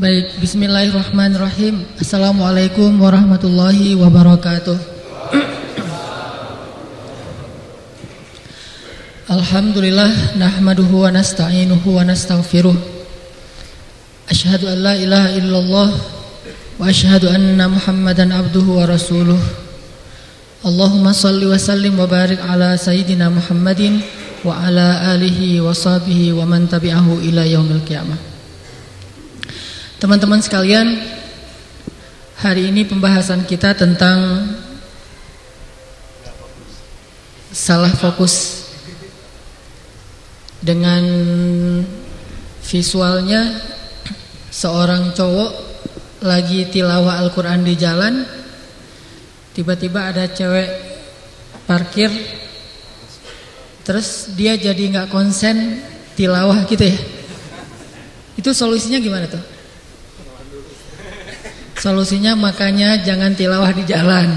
Baik, bismillahirrahmanirrahim. Assalamualaikum warahmatullahi wabarakatuh. Alhamdulillah nahmaduhu wa nasta'inuhu wa nastaghfiruh. Asyhadu an la ilaha illallah wa asyhadu anna Muhammadan abduhu wa rasuluh. Allahumma salli wa sallim wa barik ala sayyidina Muhammadin wa ala alihi wa sahbihi wa man tabi'ahu ila yaumil qiyamah. Teman-teman sekalian, hari ini pembahasan kita tentang salah fokus dengan visualnya. Seorang cowok lagi tilawah Al-Quran di jalan tiba-tiba ada cewek parkir terus dia jadi nggak konsen tilawah gitu ya. Itu solusinya gimana tuh Solusinya makanya jangan tilawah di jalan.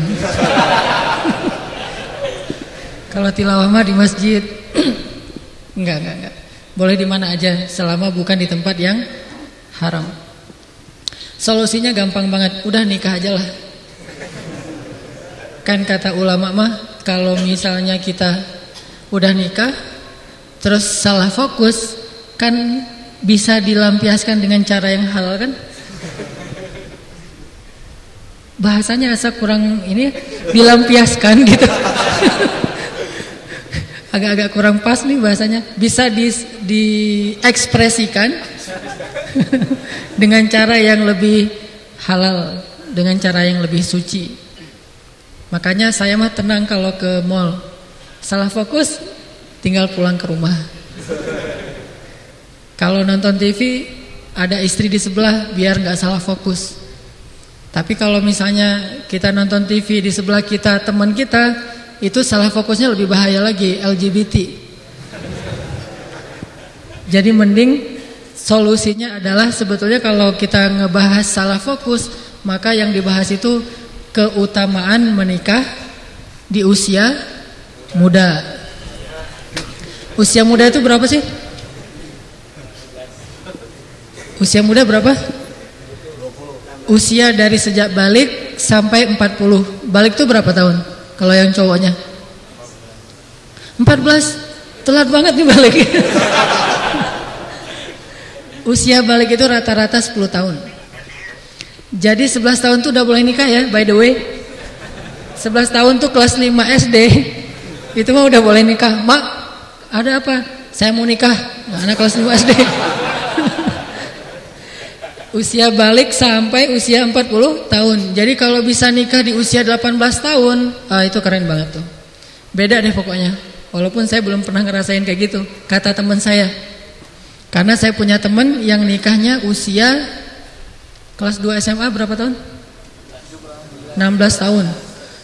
Kalau tilawah mah di masjid. enggak, enggak, enggak. Boleh di mana aja selama bukan di tempat yang haram. Solusinya gampang banget, udah nikah aja lah. Kan kata ulama mah kalau misalnya kita udah nikah terus salah fokus kan bisa dilampiaskan dengan cara yang halal kan? Bahasanya asa kurang ini dilampiaskan gitu. Agak-agak kurang pas nih bahasanya. Bisa di, diekspresikan dengan cara yang lebih halal, dengan cara yang lebih suci. Makanya saya mah tenang kalau ke mall. Salah fokus tinggal pulang ke rumah. Kalau nonton TV ada istri di sebelah biar nggak salah fokus. Tapi kalau misalnya kita nonton TV di sebelah kita teman kita, itu salah fokusnya lebih bahaya lagi LGBT. Jadi mending solusinya adalah sebetulnya kalau kita ngebahas salah fokus, maka yang dibahas itu keutamaan menikah di usia muda. Usia muda itu berapa sih? Usia muda berapa? Usia dari sejak balik sampai 40. Balik itu berapa tahun? Kalau yang cowoknya? 14. Telat banget nih balik. usia balik itu rata-rata 10 tahun. Jadi 11 tahun tuh udah boleh nikah ya, by the way. 11 tahun tuh kelas 5 SD. Itu mah udah boleh nikah. Mak, ada apa? Saya mau nikah. anak kelas 5 SD. Usia balik sampai usia 40 tahun. Jadi kalau bisa nikah di usia 18 tahun, ah, itu keren banget tuh. Beda deh pokoknya. Walaupun saya belum pernah ngerasain kayak gitu. Kata teman saya. Karena saya punya teman yang nikahnya usia kelas 2 SMA berapa tahun? 16 tahun.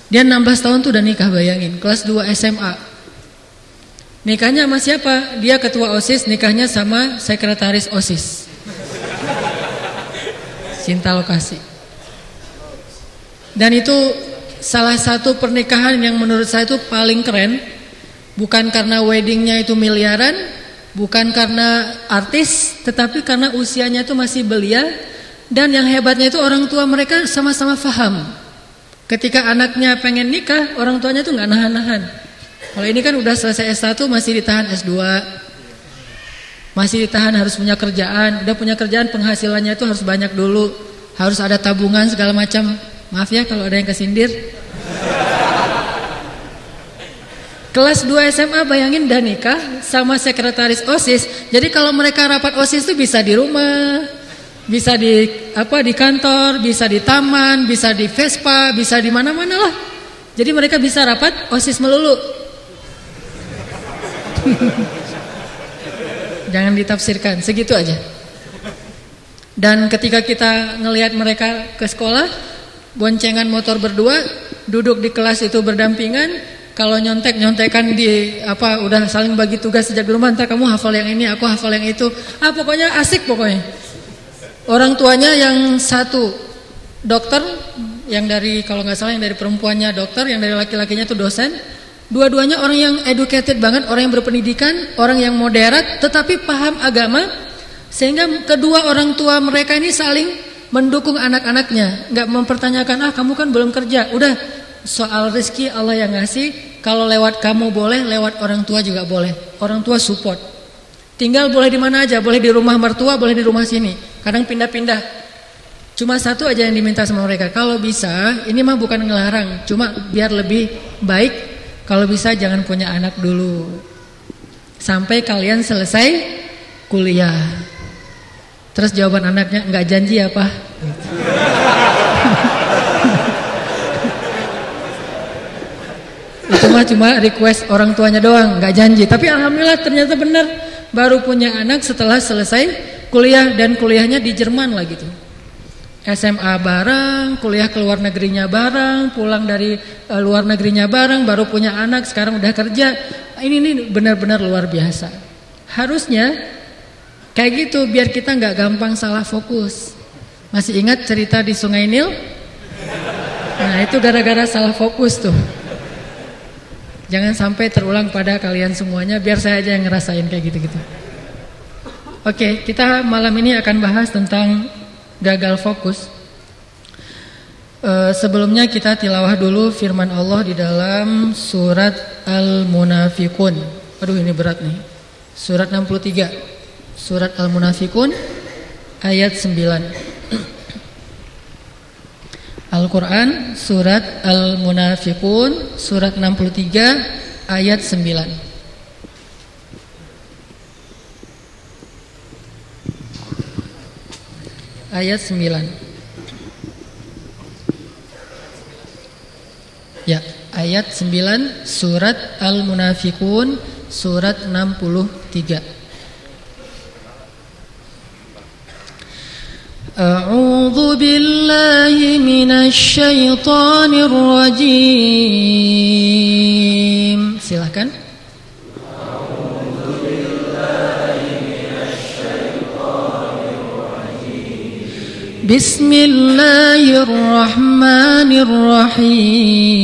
Dia 16 tahun tuh udah nikah bayangin. Kelas 2 SMA. Nikahnya sama siapa? Dia ketua OSIS, nikahnya sama sekretaris OSIS cinta lokasi. Dan itu salah satu pernikahan yang menurut saya itu paling keren. Bukan karena weddingnya itu miliaran, bukan karena artis, tetapi karena usianya itu masih belia. Dan yang hebatnya itu orang tua mereka sama-sama faham. Ketika anaknya pengen nikah, orang tuanya itu nggak nahan-nahan. Kalau ini kan udah selesai S1 masih ditahan S2. Masih ditahan harus punya kerjaan, udah punya kerjaan penghasilannya itu harus banyak dulu, harus ada tabungan segala macam. Maaf ya kalau ada yang kesindir. Kelas 2 SMA bayangin dan nikah sama sekretaris OSIS. Jadi kalau mereka rapat OSIS itu bisa di rumah, bisa di apa di kantor, bisa di taman, bisa di Vespa, bisa di mana-mana lah. Jadi mereka bisa rapat OSIS melulu. Jangan ditafsirkan, segitu aja. Dan ketika kita ngelihat mereka ke sekolah, boncengan motor berdua, duduk di kelas itu berdampingan, kalau nyontek nyontekan di apa udah saling bagi tugas sejak dulu mantap kamu hafal yang ini aku hafal yang itu ah pokoknya asik pokoknya orang tuanya yang satu dokter yang dari kalau nggak salah yang dari perempuannya dokter yang dari laki-lakinya itu dosen Dua-duanya orang yang educated banget, orang yang berpendidikan, orang yang moderat, tetapi paham agama. Sehingga kedua orang tua mereka ini saling mendukung anak-anaknya, nggak mempertanyakan ah kamu kan belum kerja, udah soal rezeki Allah yang ngasih, kalau lewat kamu boleh, lewat orang tua juga boleh. Orang tua support. Tinggal boleh di mana aja, boleh di rumah mertua, boleh di rumah sini. Kadang pindah-pindah. Cuma satu aja yang diminta sama mereka. Kalau bisa, ini mah bukan ngelarang, cuma biar lebih baik. Kalau bisa jangan punya anak dulu. Sampai kalian selesai kuliah. Terus jawaban anaknya nggak janji apa? Itu mah cuma request orang tuanya doang, nggak janji. Tapi alhamdulillah ternyata benar baru punya anak setelah selesai kuliah dan kuliahnya di Jerman lah gitu. SMA bareng, kuliah ke luar negerinya bareng, pulang dari uh, luar negerinya bareng, baru punya anak, sekarang udah kerja. Ini ini benar-benar luar biasa. Harusnya Kayak gitu biar kita nggak gampang salah fokus. Masih ingat cerita di Sungai Nil? Nah itu gara-gara salah fokus tuh. Jangan sampai terulang pada kalian semuanya biar saya aja yang ngerasain kayak gitu-gitu. Oke, kita malam ini akan bahas tentang gagal fokus. Uh, sebelumnya kita tilawah dulu firman Allah di dalam surat Al-Munafikun. Aduh ini berat nih. Surat 63. Surat Al-Munafikun ayat 9. Al-Quran Surat Al-Munafikun Surat 63 ayat 9 Ayat 9 Ya, ayat 9 Surat Al-Munafikun Surat 63 أعوذ بالله من الشيطان الرجيم silakan بسم الله الرحمن الرحيم.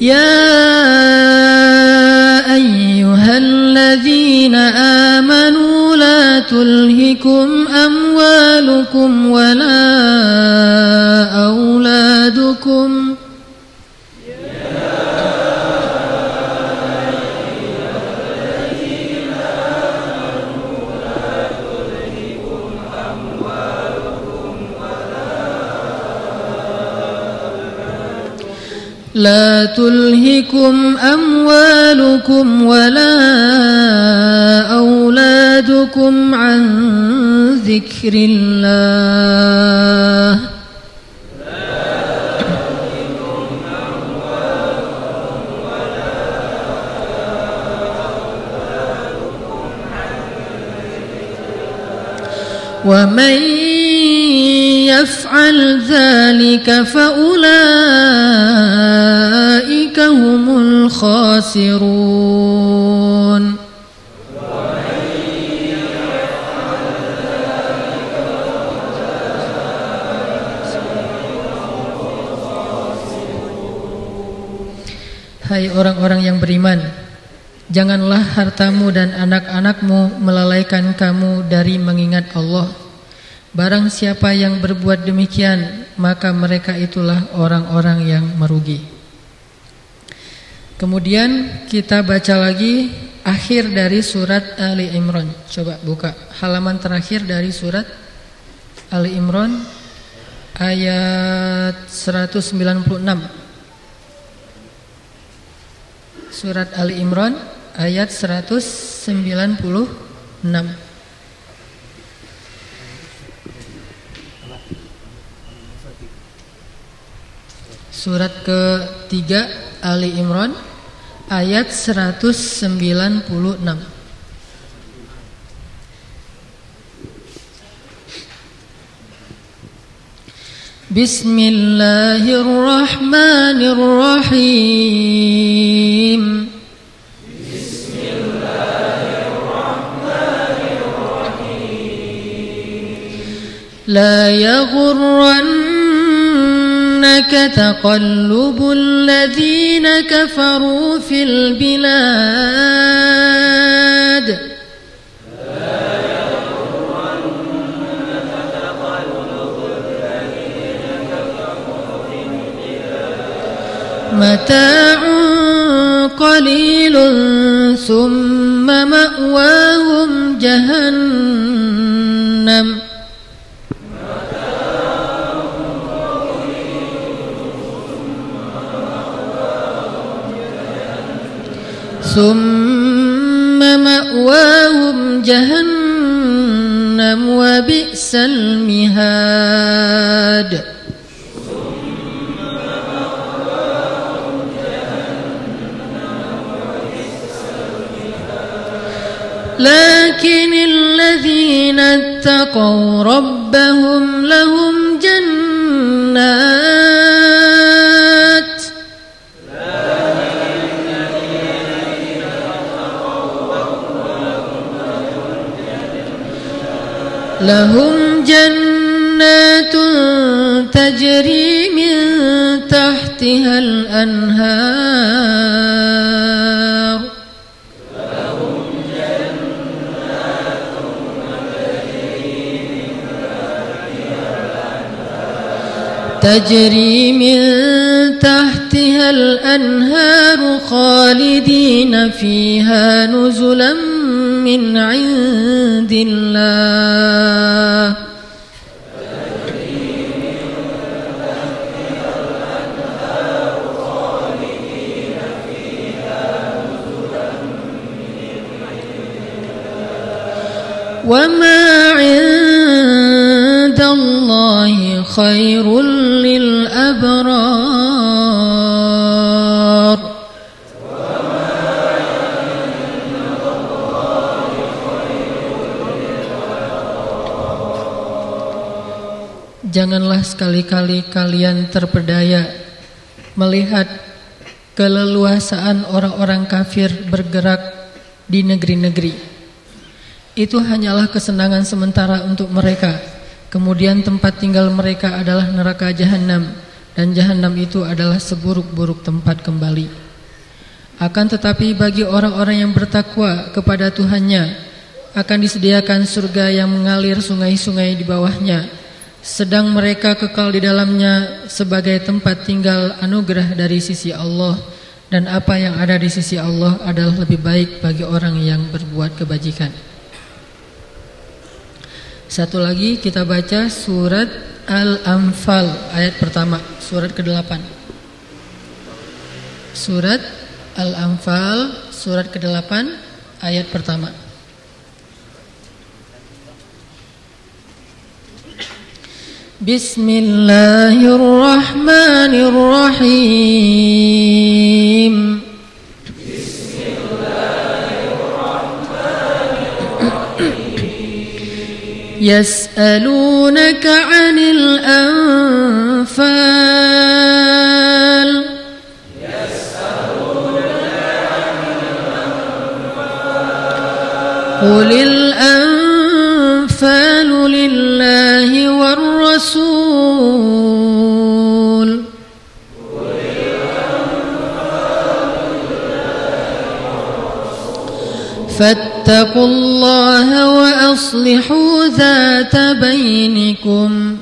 يا الذين آمنوا لا تلهكم تلهكم أموالكم ولا أولادكم عن ذكر الله. ومن يفعل ذلك فأولئك الخاسرون Hai orang-orang yang beriman Janganlah hartamu dan anak-anakmu melalaikan kamu dari mengingat Allah Barang siapa yang berbuat demikian Maka mereka itulah orang-orang yang merugi Kemudian kita baca lagi Akhir dari surat Ali Imran. Coba buka. Halaman terakhir dari surat Ali Imran Ayat 196 Surat Ali Imran Ayat 196 Surat ketiga Ali Imran ayat 196 Bismillahirrahmanirrahim Bismillahirrahmanirrahim. La yaghurran يغرنك تقلب الذين كفروا في البلاد. متاع قليل ثم مأواهم جهنم. ثم مأواهم جهنم وبئس المهاد. لكن الذين اتقوا ربهم لهم جنات تجري من تحتها الأنهار. تجري من تحتها الأنهار خالدين فيها نزلا من عند الله. وما عند الله خير للأبرار Janganlah sekali-kali kalian terpedaya melihat keleluasaan orang-orang kafir bergerak di negeri-negeri itu hanyalah kesenangan sementara untuk mereka. Kemudian tempat tinggal mereka adalah neraka jahanam dan jahanam itu adalah seburuk-buruk tempat kembali. Akan tetapi bagi orang-orang yang bertakwa kepada Tuhannya akan disediakan surga yang mengalir sungai-sungai di bawahnya sedang mereka kekal di dalamnya sebagai tempat tinggal anugerah dari sisi Allah dan apa yang ada di sisi Allah adalah lebih baik bagi orang yang berbuat kebajikan. Satu lagi kita baca surat Al-Anfal ayat pertama, surat ke-8. Surat Al-Anfal surat ke-8 ayat pertama. بسم الله الرحمن الرحيم. يسألونك عن الأنفال يسألونك عن الأنفال. قل فاتقوا الله وأصلحوا ذات بينكم.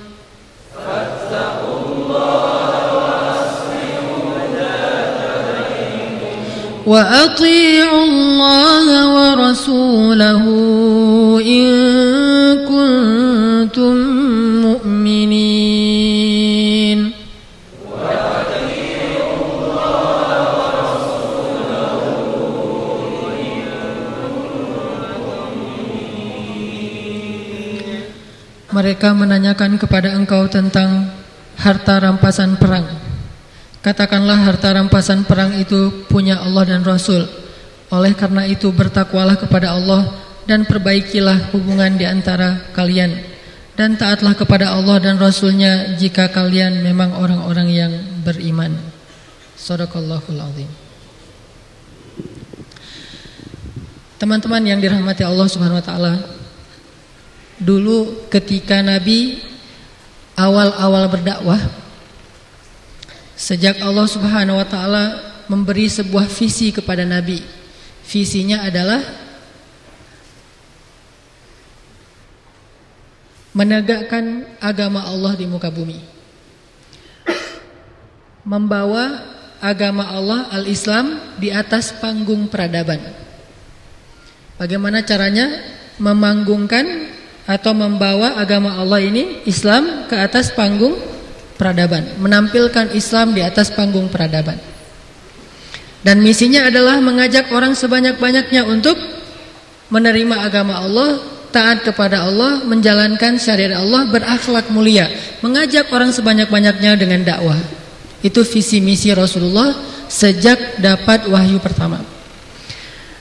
فاتقوا الله وأصلحوا ذات بينكم وأطيعوا الله ورسوله إن كنتم Mereka menanyakan kepada engkau tentang harta rampasan perang. Katakanlah harta rampasan perang itu punya Allah dan Rasul. Oleh karena itu bertakwalah kepada Allah dan perbaikilah hubungan di antara kalian. Dan taatlah kepada Allah dan Rasulnya jika kalian memang orang-orang yang beriman. Sadaqallahul azim. Teman-teman yang dirahmati Allah Subhanahu wa taala, Dulu ketika Nabi awal-awal berdakwah Sejak Allah Subhanahu wa taala memberi sebuah visi kepada nabi. Visinya adalah menegakkan agama Allah di muka bumi. Membawa agama Allah al-Islam di atas panggung peradaban. Bagaimana caranya memanggungkan atau membawa agama Allah ini Islam ke atas panggung peradaban, menampilkan Islam di atas panggung peradaban. Dan misinya adalah mengajak orang sebanyak-banyaknya untuk menerima agama Allah taat kepada Allah, menjalankan syariat Allah, berakhlak mulia, mengajak orang sebanyak-banyaknya dengan dakwah. Itu visi misi Rasulullah sejak dapat wahyu pertama.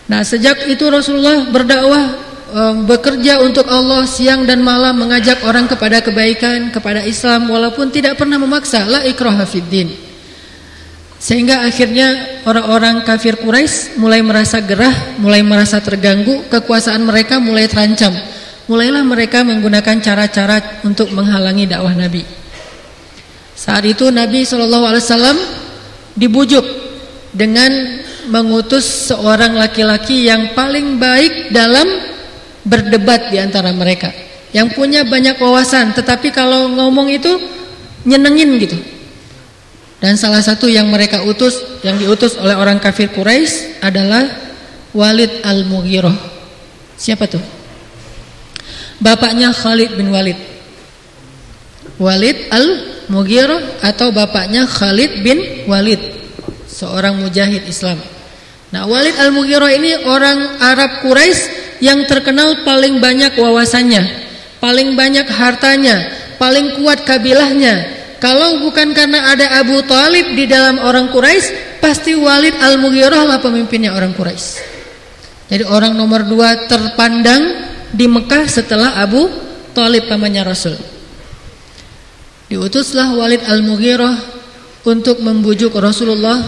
Nah, sejak itu Rasulullah berdakwah bekerja untuk Allah siang dan malam mengajak orang kepada kebaikan, kepada Islam walaupun tidak pernah memaksa, la ikraha fiddin. Sehingga akhirnya orang-orang kafir Quraisy mulai merasa gerah, mulai merasa terganggu, kekuasaan mereka mulai terancam. Mulailah mereka menggunakan cara-cara untuk menghalangi dakwah Nabi. Saat itu Nabi SAW dibujuk dengan mengutus seorang laki-laki yang paling baik dalam berdebat di antara mereka. Yang punya banyak wawasan, tetapi kalau ngomong itu nyenengin gitu. Dan salah satu yang mereka utus, yang diutus oleh orang kafir Quraisy adalah Walid Al-Mughirah. Siapa tuh? Bapaknya Khalid bin Walid. Walid Al-Mughirah atau bapaknya Khalid bin Walid, seorang mujahid Islam. Nah, Walid Al-Mughirah ini orang Arab Quraisy yang terkenal paling banyak wawasannya, paling banyak hartanya, paling kuat kabilahnya, kalau bukan karena ada Abu Talib di dalam orang Quraisy, pasti Walid Al-Mughirah lah pemimpinnya orang Quraisy. Jadi orang nomor dua terpandang di Mekah setelah Abu Talib pamannya Rasul. Diutuslah Walid Al-Mughirah untuk membujuk Rasulullah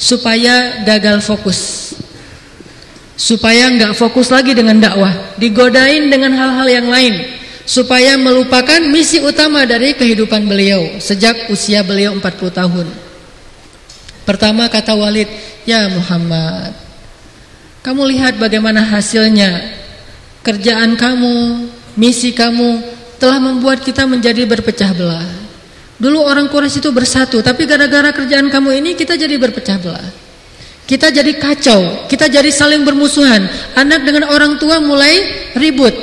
supaya gagal fokus. Supaya nggak fokus lagi dengan dakwah, digodain dengan hal-hal yang lain supaya melupakan misi utama dari kehidupan beliau sejak usia beliau 40 tahun. Pertama kata Walid, "Ya Muhammad, kamu lihat bagaimana hasilnya. Kerjaan kamu, misi kamu telah membuat kita menjadi berpecah belah. Dulu orang Quraisy itu bersatu, tapi gara-gara kerjaan kamu ini kita jadi berpecah belah. Kita jadi kacau, kita jadi saling bermusuhan. Anak dengan orang tua mulai ribut,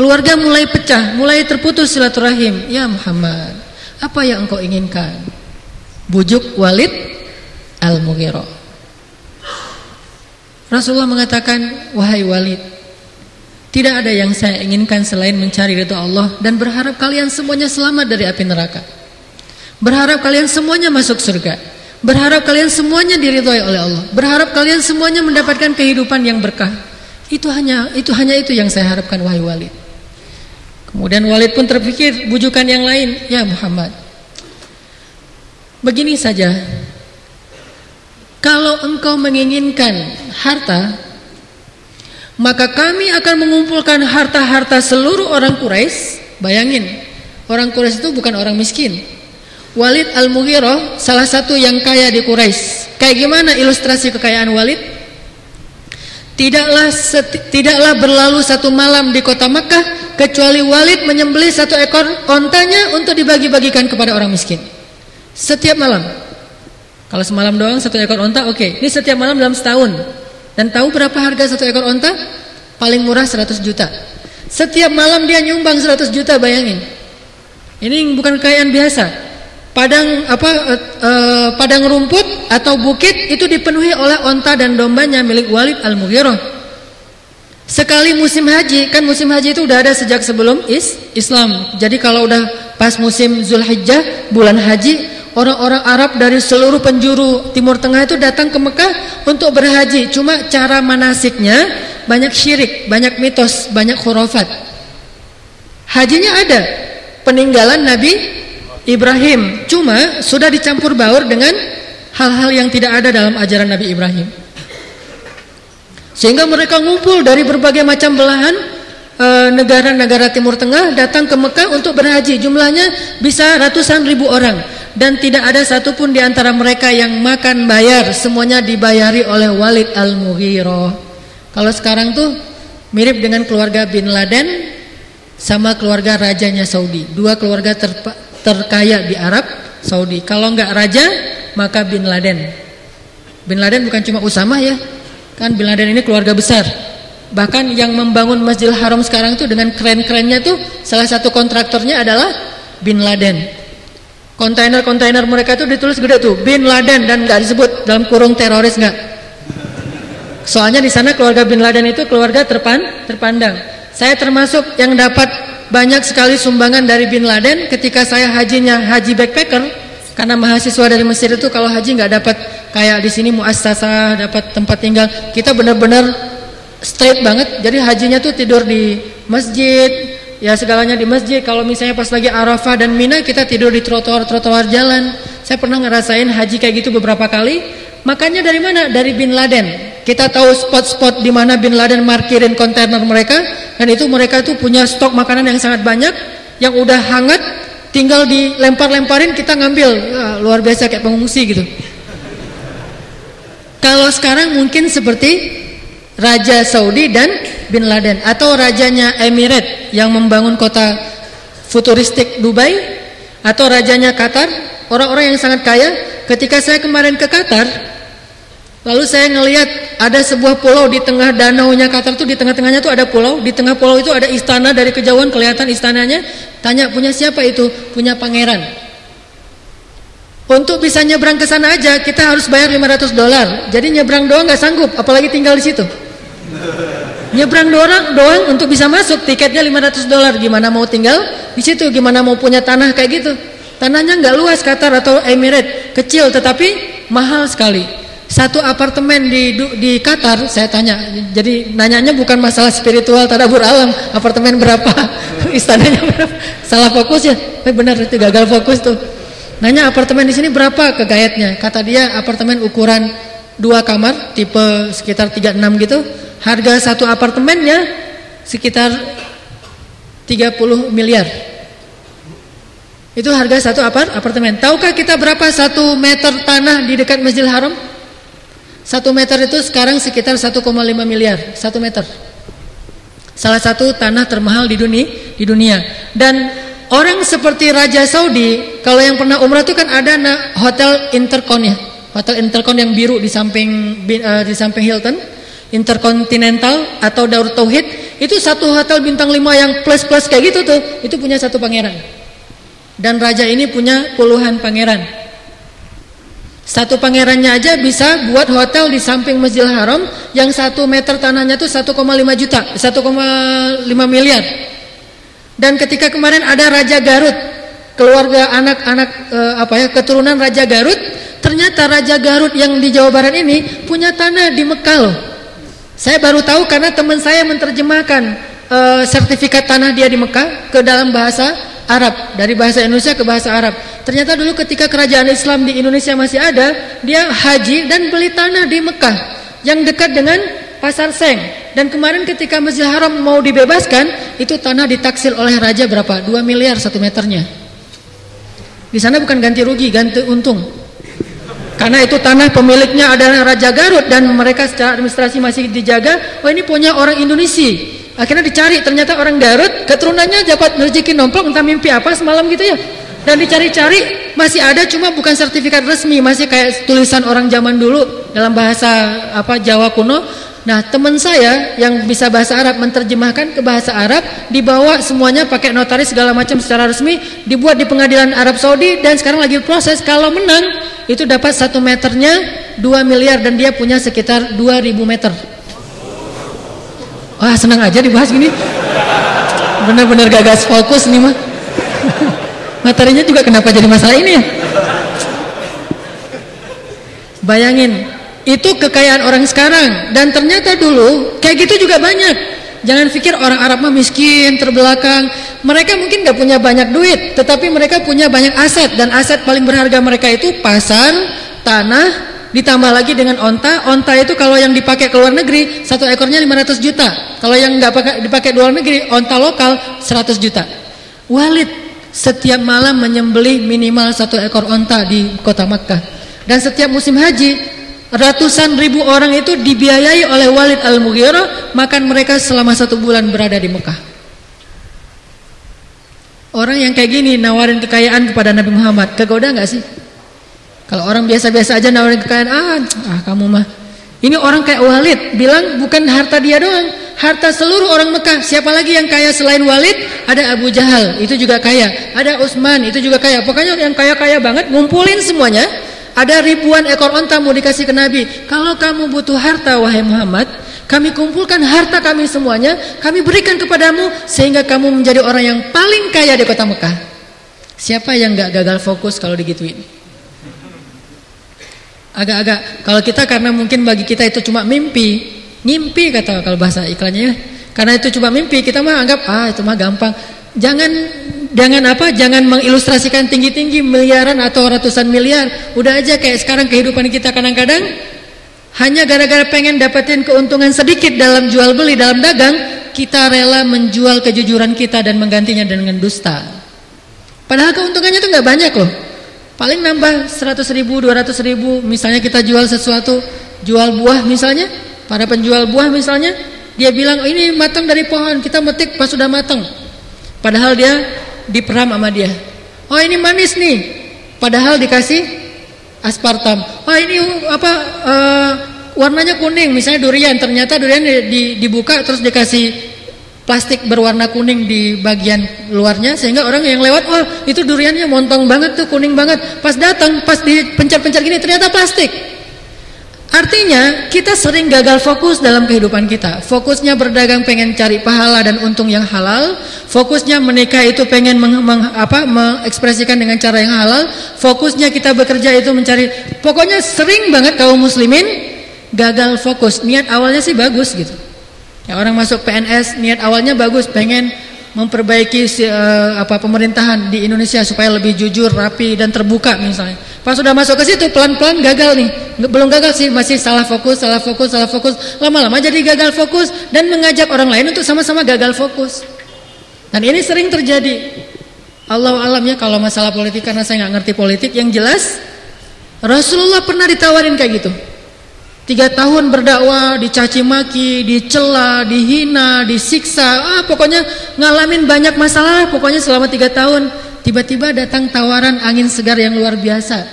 Keluarga mulai pecah, mulai terputus silaturahim. Ya Muhammad, apa yang engkau inginkan? Bujuk Walid Al-Mughirah. Rasulullah mengatakan, "Wahai Walid, tidak ada yang saya inginkan selain mencari ridha Allah dan berharap kalian semuanya selamat dari api neraka. Berharap kalian semuanya masuk surga. Berharap kalian semuanya diridhoi oleh Allah. Berharap kalian semuanya mendapatkan kehidupan yang berkah. Itu hanya itu hanya itu yang saya harapkan wahai Walid. Kemudian Walid pun terpikir bujukan yang lain, ya Muhammad. Begini saja. Kalau engkau menginginkan harta, maka kami akan mengumpulkan harta-harta seluruh orang Quraisy. Bayangin, orang Quraisy itu bukan orang miskin. Walid Al-Mughirah salah satu yang kaya di Quraisy. Kayak gimana ilustrasi kekayaan Walid? Tidaklah tidaklah berlalu satu malam di kota Makkah kecuali Walid menyembelih satu ekor ontanya untuk dibagi-bagikan kepada orang miskin. Setiap malam. Kalau semalam doang satu ekor onta, oke. Okay. Ini setiap malam dalam setahun. Dan tahu berapa harga satu ekor onta? Paling murah 100 juta. Setiap malam dia nyumbang 100 juta, bayangin. Ini bukan kekayaan biasa. Padang apa uh, uh, padang rumput atau bukit itu dipenuhi oleh onta dan dombanya milik Walid Al-Mughirah. Sekali musim haji, kan musim haji itu udah ada sejak sebelum is Islam. Jadi kalau udah pas musim Zulhijjah, bulan haji, orang-orang Arab dari seluruh penjuru Timur Tengah itu datang ke Mekah untuk berhaji. Cuma cara manasiknya banyak syirik, banyak mitos, banyak khurafat. Hajinya ada, peninggalan Nabi Ibrahim. Cuma sudah dicampur baur dengan hal-hal yang tidak ada dalam ajaran Nabi Ibrahim. Sehingga mereka ngumpul dari berbagai macam belahan e, negara-negara Timur Tengah datang ke Mekah untuk berhaji. Jumlahnya bisa ratusan ribu orang. dan tidak ada satupun di antara mereka yang makan bayar, semuanya dibayari oleh Walid Al-Mughirah. Kalau sekarang tuh mirip dengan keluarga Bin Laden sama keluarga rajanya Saudi. Dua keluarga ter terkaya di Arab Saudi. Kalau nggak raja, maka Bin Laden. Bin Laden bukan cuma Usama ya. Kan Bin Laden ini keluarga besar. Bahkan yang membangun Masjidil Haram sekarang tuh dengan keren-kerennya tuh salah satu kontraktornya adalah Bin Laden. Kontainer-kontainer mereka itu ditulis gede tuh Bin Laden dan nggak disebut dalam kurung teroris nggak. Soalnya di sana keluarga Bin Laden itu keluarga terpan terpandang. Saya termasuk yang dapat banyak sekali sumbangan dari Bin Laden ketika saya hajinya haji backpacker karena mahasiswa dari Mesir itu kalau haji nggak dapat kayak di sini muassasah dapat tempat tinggal kita benar-benar straight banget jadi hajinya tuh tidur di masjid ya segalanya di masjid. Kalau misalnya pas lagi Arafah dan Mina kita tidur di trotoar-trotoar jalan. Saya pernah ngerasain haji kayak gitu beberapa kali. Makanya dari mana? Dari Bin Laden. Kita tahu spot-spot di mana Bin Laden markirin kontainer mereka dan itu mereka itu punya stok makanan yang sangat banyak yang udah hangat tinggal dilempar-lemparin kita ngambil. Wah, luar biasa kayak pengungsi gitu. Kalau sekarang mungkin seperti Raja Saudi dan Bin Laden atau rajanya Emirat yang membangun kota futuristik Dubai atau rajanya Qatar, orang-orang yang sangat kaya. Ketika saya kemarin ke Qatar, lalu saya ngelihat ada sebuah pulau di tengah danau nya Qatar tuh di tengah-tengahnya tuh ada pulau, di tengah pulau itu ada istana dari kejauhan kelihatan istananya. Tanya punya siapa itu? Punya pangeran. Untuk bisa nyebrang ke sana aja kita harus bayar 500 dolar. Jadi nyebrang doang nggak sanggup, apalagi tinggal di situ. Nyebrang doang doang untuk bisa masuk tiketnya 500 dolar. Gimana mau tinggal di situ? Gimana mau punya tanah kayak gitu? Tanahnya nggak luas Qatar atau Emirat, kecil tetapi mahal sekali. Satu apartemen di di Qatar saya tanya. Jadi nanyanya bukan masalah spiritual tadabur alam, apartemen berapa, istananya berapa. Salah fokus ya. Eh, benar itu gagal fokus tuh. Nanya apartemen di sini berapa kegayatnya? Kata dia apartemen ukuran dua kamar tipe sekitar 36 gitu harga satu apartemennya sekitar 30 miliar. Itu harga satu apart apartemen. Tahukah kita berapa satu meter tanah di dekat Masjidil Haram? Satu meter itu sekarang sekitar 1,5 miliar. Satu meter. Salah satu tanah termahal di dunia, di dunia. Dan orang seperti Raja Saudi, kalau yang pernah umrah itu kan ada hotel Intercon ya, hotel Intercon yang biru di samping uh, di samping Hilton. Intercontinental atau Daur Tauhid. Itu satu hotel bintang 5 yang plus-plus kayak gitu tuh. Itu punya satu pangeran. Dan raja ini punya puluhan pangeran satu pangerannya aja bisa buat hotel di samping Masjidil Haram yang satu meter tanahnya tuh 1,5 juta 1,5 miliar. Dan ketika kemarin ada Raja Garut keluarga anak-anak eh, apa ya keturunan Raja Garut ternyata Raja Garut yang di Jawa Barat ini punya tanah di Mekah loh. Saya baru tahu karena teman saya menerjemahkan uh, sertifikat tanah dia di Mekah ke dalam bahasa Arab dari bahasa Indonesia ke bahasa Arab. Ternyata dulu ketika kerajaan Islam di Indonesia masih ada, dia haji dan beli tanah di Mekah yang dekat dengan Pasar Seng. Dan kemarin ketika Masjid Haram mau dibebaskan, itu tanah ditaksir oleh raja berapa? 2 miliar satu meternya. Di sana bukan ganti rugi, ganti untung. Karena itu tanah pemiliknya adalah Raja Garut dan mereka secara administrasi masih dijaga. Oh ini punya orang Indonesia. Akhirnya dicari ternyata orang Garut keturunannya dapat rezeki nomplok entah mimpi apa semalam gitu ya. Dan dicari-cari masih ada cuma bukan sertifikat resmi, masih kayak tulisan orang zaman dulu dalam bahasa apa Jawa kuno Nah teman saya yang bisa bahasa Arab menerjemahkan ke bahasa Arab dibawa semuanya pakai notaris segala macam secara resmi dibuat di pengadilan Arab Saudi dan sekarang lagi proses kalau menang itu dapat satu meternya 2 miliar dan dia punya sekitar 2000 meter wah senang aja dibahas gini. Benar-benar gagas fokus nih mah. Materinya juga kenapa jadi masalah ini ya? Bayangin itu kekayaan orang sekarang. Dan ternyata dulu kayak gitu juga banyak. Jangan pikir orang Arab mah miskin, terbelakang. Mereka mungkin gak punya banyak duit, tetapi mereka punya banyak aset. Dan aset paling berharga mereka itu pasar, tanah, ditambah lagi dengan onta. Onta itu kalau yang dipakai ke luar negeri satu ekornya 500 juta. Kalau yang nggak dipakai di luar negeri, onta lokal 100 juta. Walid setiap malam menyembelih minimal satu ekor onta di kota Makkah. Dan setiap musim haji, ratusan ribu orang itu dibiayai oleh Walid Al-Mughirah makan mereka selama satu bulan berada di Mekah. Orang yang kayak gini nawarin kekayaan kepada Nabi Muhammad, kegoda nggak sih? Kalau orang biasa-biasa aja nawarin kekayaan, ah, ah kamu mah. Ini orang kayak Walid bilang bukan harta dia doang, harta seluruh orang Mekah. Siapa lagi yang kaya selain Walid? Ada Abu Jahal, itu juga kaya. Ada Utsman, itu juga kaya. Pokoknya yang kaya-kaya banget ngumpulin semuanya. Ada ribuan ekor onta mau dikasih ke Nabi. Kalau kamu butuh harta wahai Muhammad, kami kumpulkan harta kami semuanya, kami berikan kepadamu sehingga kamu menjadi orang yang paling kaya di kota Mekah. Siapa yang gak gagal fokus kalau digituin? Agak-agak kalau kita karena mungkin bagi kita itu cuma mimpi, ngimpi kata kalau bahasa iklannya ya. Karena itu cuma mimpi, kita mah anggap ah itu mah gampang. Jangan jangan apa? Jangan mengilustrasikan tinggi-tinggi miliaran atau ratusan miliar. Udah aja kayak sekarang kehidupan kita kadang-kadang hanya gara-gara pengen dapetin keuntungan sedikit dalam jual beli dalam dagang, kita rela menjual kejujuran kita dan menggantinya dengan dusta. Padahal keuntungannya itu nggak banyak loh. Paling nambah 100 ribu, 200 ribu Misalnya kita jual sesuatu Jual buah misalnya Pada penjual buah misalnya Dia bilang oh, ini matang dari pohon Kita metik pas sudah matang. Padahal dia diperam sama dia. Oh ini manis nih. Padahal dikasih aspartam. Oh ini apa uh, Warnanya kuning misalnya durian. Ternyata durian dibuka terus dikasih plastik berwarna kuning di bagian luarnya sehingga orang yang lewat wah itu duriannya montong banget tuh kuning banget. Pas datang pas dipencet-pencet gini ternyata plastik. Artinya kita sering gagal fokus dalam kehidupan kita. Fokusnya berdagang pengen cari pahala dan untung yang halal. Fokusnya menikah itu pengen meng, meng, apa, mengekspresikan dengan cara yang halal. Fokusnya kita bekerja itu mencari pokoknya sering banget kaum muslimin gagal fokus. Niat awalnya sih bagus gitu Ya, orang masuk PNS niat awalnya bagus, pengen memperbaiki uh, apa pemerintahan di Indonesia supaya lebih jujur, rapi dan terbuka misalnya. Pas sudah masuk ke situ pelan-pelan gagal nih. Belum gagal sih, masih salah fokus, salah fokus, salah fokus. Lama-lama jadi gagal fokus dan mengajak orang lain untuk sama-sama gagal fokus. Dan ini sering terjadi. Allah alamnya kalau masalah politik karena saya nggak ngerti politik yang jelas Rasulullah pernah ditawarin kayak gitu. Tiga tahun berdakwah, dicaci maki, dicela, dihina, disiksa, ah, pokoknya ngalamin banyak masalah. Pokoknya selama tiga tahun, tiba-tiba datang tawaran angin segar yang luar biasa.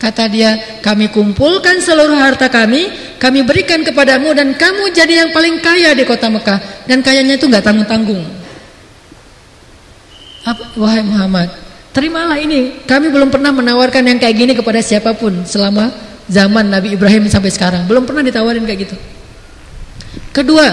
Kata dia, kami kumpulkan seluruh harta kami, kami berikan kepadamu dan kamu jadi yang paling kaya di kota Mekah. Dan kayanya itu nggak tanggung-tanggung. Wahai Muhammad, terimalah ini. Kami belum pernah menawarkan yang kayak gini kepada siapa pun selama zaman Nabi Ibrahim sampai sekarang. Belum pernah ditawarin kayak gitu. Kedua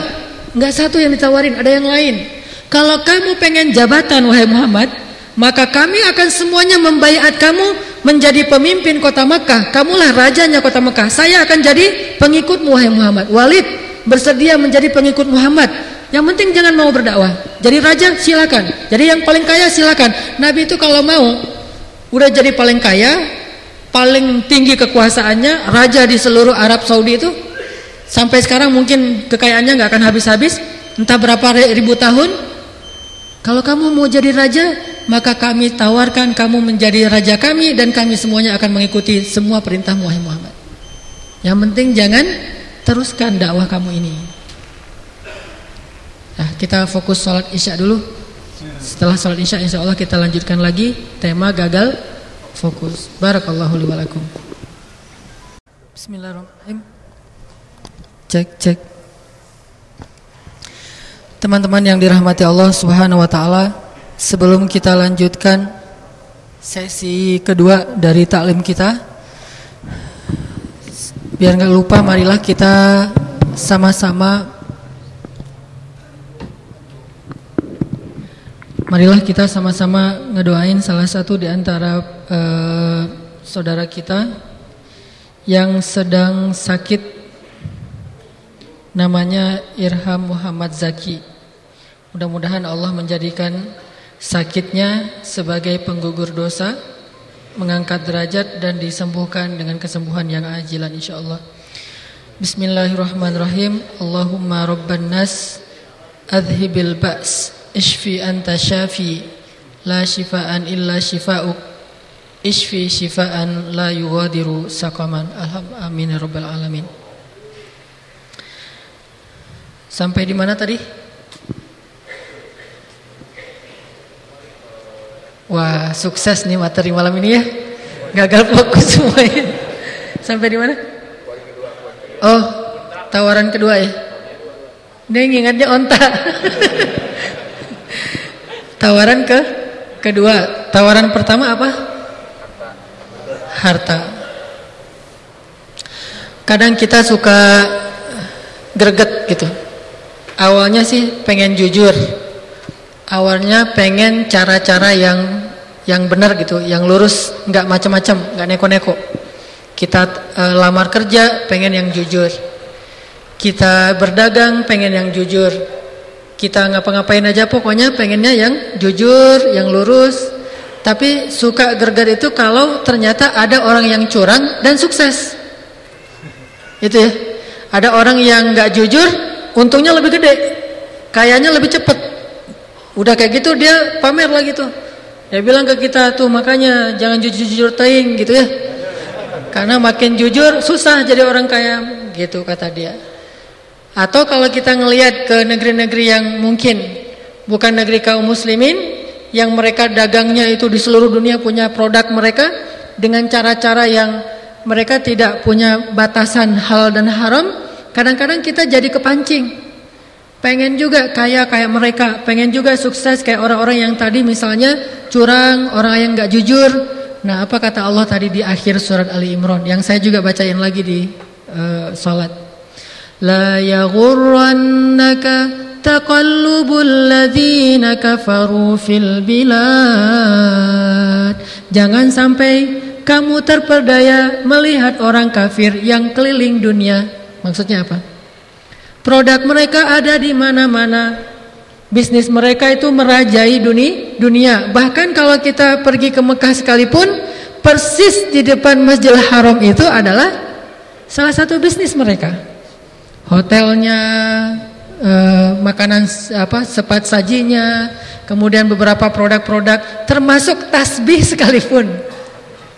nggak satu yang ditawarin ada yang lain. Kalau kamu pengen jabatan wahai Muhammad maka kami akan semuanya membayat kamu menjadi pemimpin kota Mekah. Kamulah rajanya kota Mekah. Saya akan jadi pengikutmu wahai Muhammad. Walid bersedia menjadi pengikut Muhammad. Yang penting jangan mau berdakwah. Jadi raja silakan. Jadi yang paling kaya silakan. Nabi itu kalau mau udah jadi paling kaya paling tinggi kekuasaannya raja di seluruh Arab Saudi itu sampai sekarang mungkin kekayaannya nggak akan habis-habis entah berapa ribu tahun. Kalau kamu mau jadi raja maka kami tawarkan kamu menjadi raja kami dan kami semuanya akan mengikuti semua perintah Muhammad. Yang penting jangan teruskan dakwah kamu ini. Nah kita fokus sholat isya dulu. Setelah sholat isya insya Allah kita lanjutkan lagi tema gagal fokus. Barakallahu li walakum. Bismillahirrahmanirrahim. Cek cek. Teman-teman yang dirahmati Allah Subhanahu wa taala, sebelum kita lanjutkan sesi kedua dari taklim kita, biar nggak lupa marilah kita sama-sama Marilah kita sama-sama ngedoain salah satu di antara uh, saudara kita yang sedang sakit namanya Irham Muhammad Zaki. Mudah-mudahan Allah menjadikan sakitnya sebagai penggugur dosa, mengangkat derajat dan disembuhkan dengan kesembuhan yang ajilan insyaallah. Bismillahirrahmanirrahim. Allahumma rabban nas adhibil ba's Ishfi anta syafi la shifaan illa shifa'uk. Ishfi shifaan la yughadiru saqaman. Amin ya rabbal alamin. Sampai di mana tadi? Wah sukses nih materi malam ini ya. Gagal fokus semuanya sampai di mana? Oh tawaran kedua ya. Dia ingatnya onta tawaran ke Kedua, tawaran pertama apa? Harta. Kadang kita suka greget gitu. Awalnya sih pengen jujur. Awalnya pengen cara-cara yang yang benar gitu, yang lurus, nggak macam-macam, nggak neko-neko. Kita e, lamar kerja pengen yang jujur. Kita berdagang pengen yang jujur kita ngapa-ngapain aja pokoknya pengennya yang jujur, yang lurus. Tapi suka gergar itu kalau ternyata ada orang yang curang dan sukses. Itu ya. Ada orang yang nggak jujur, untungnya lebih gede. Kayaknya lebih cepet. Udah kayak gitu dia pamer lagi tuh. Dia bilang ke kita tuh makanya jangan jujur-jujur teing gitu ya. Karena makin jujur susah jadi orang kaya gitu kata dia. Atau kalau kita ngelihat ke negeri-negeri yang mungkin bukan negeri kaum muslimin yang mereka dagangnya itu di seluruh dunia punya produk mereka dengan cara-cara yang mereka tidak punya batasan halal dan haram, kadang-kadang kita jadi kepancing. Pengen juga kaya kayak mereka, pengen juga sukses kayak orang-orang yang tadi misalnya curang, orang yang nggak jujur. Nah, apa kata Allah tadi di akhir surat Ali Imran yang saya juga bacain lagi di uh, salat. لا يغرنك تقلب الذين كفروا في البلاد Jangan sampai kamu terperdaya melihat orang kafir yang keliling dunia. Maksudnya apa? Produk mereka ada di mana-mana. Bisnis mereka itu merajai dunia, dunia. Bahkan kalau kita pergi ke Mekah sekalipun, persis di depan Masjidil Haram itu adalah salah satu bisnis mereka hotelnya, eh, makanan apa sepat sajinya, kemudian beberapa produk-produk termasuk tasbih sekalipun.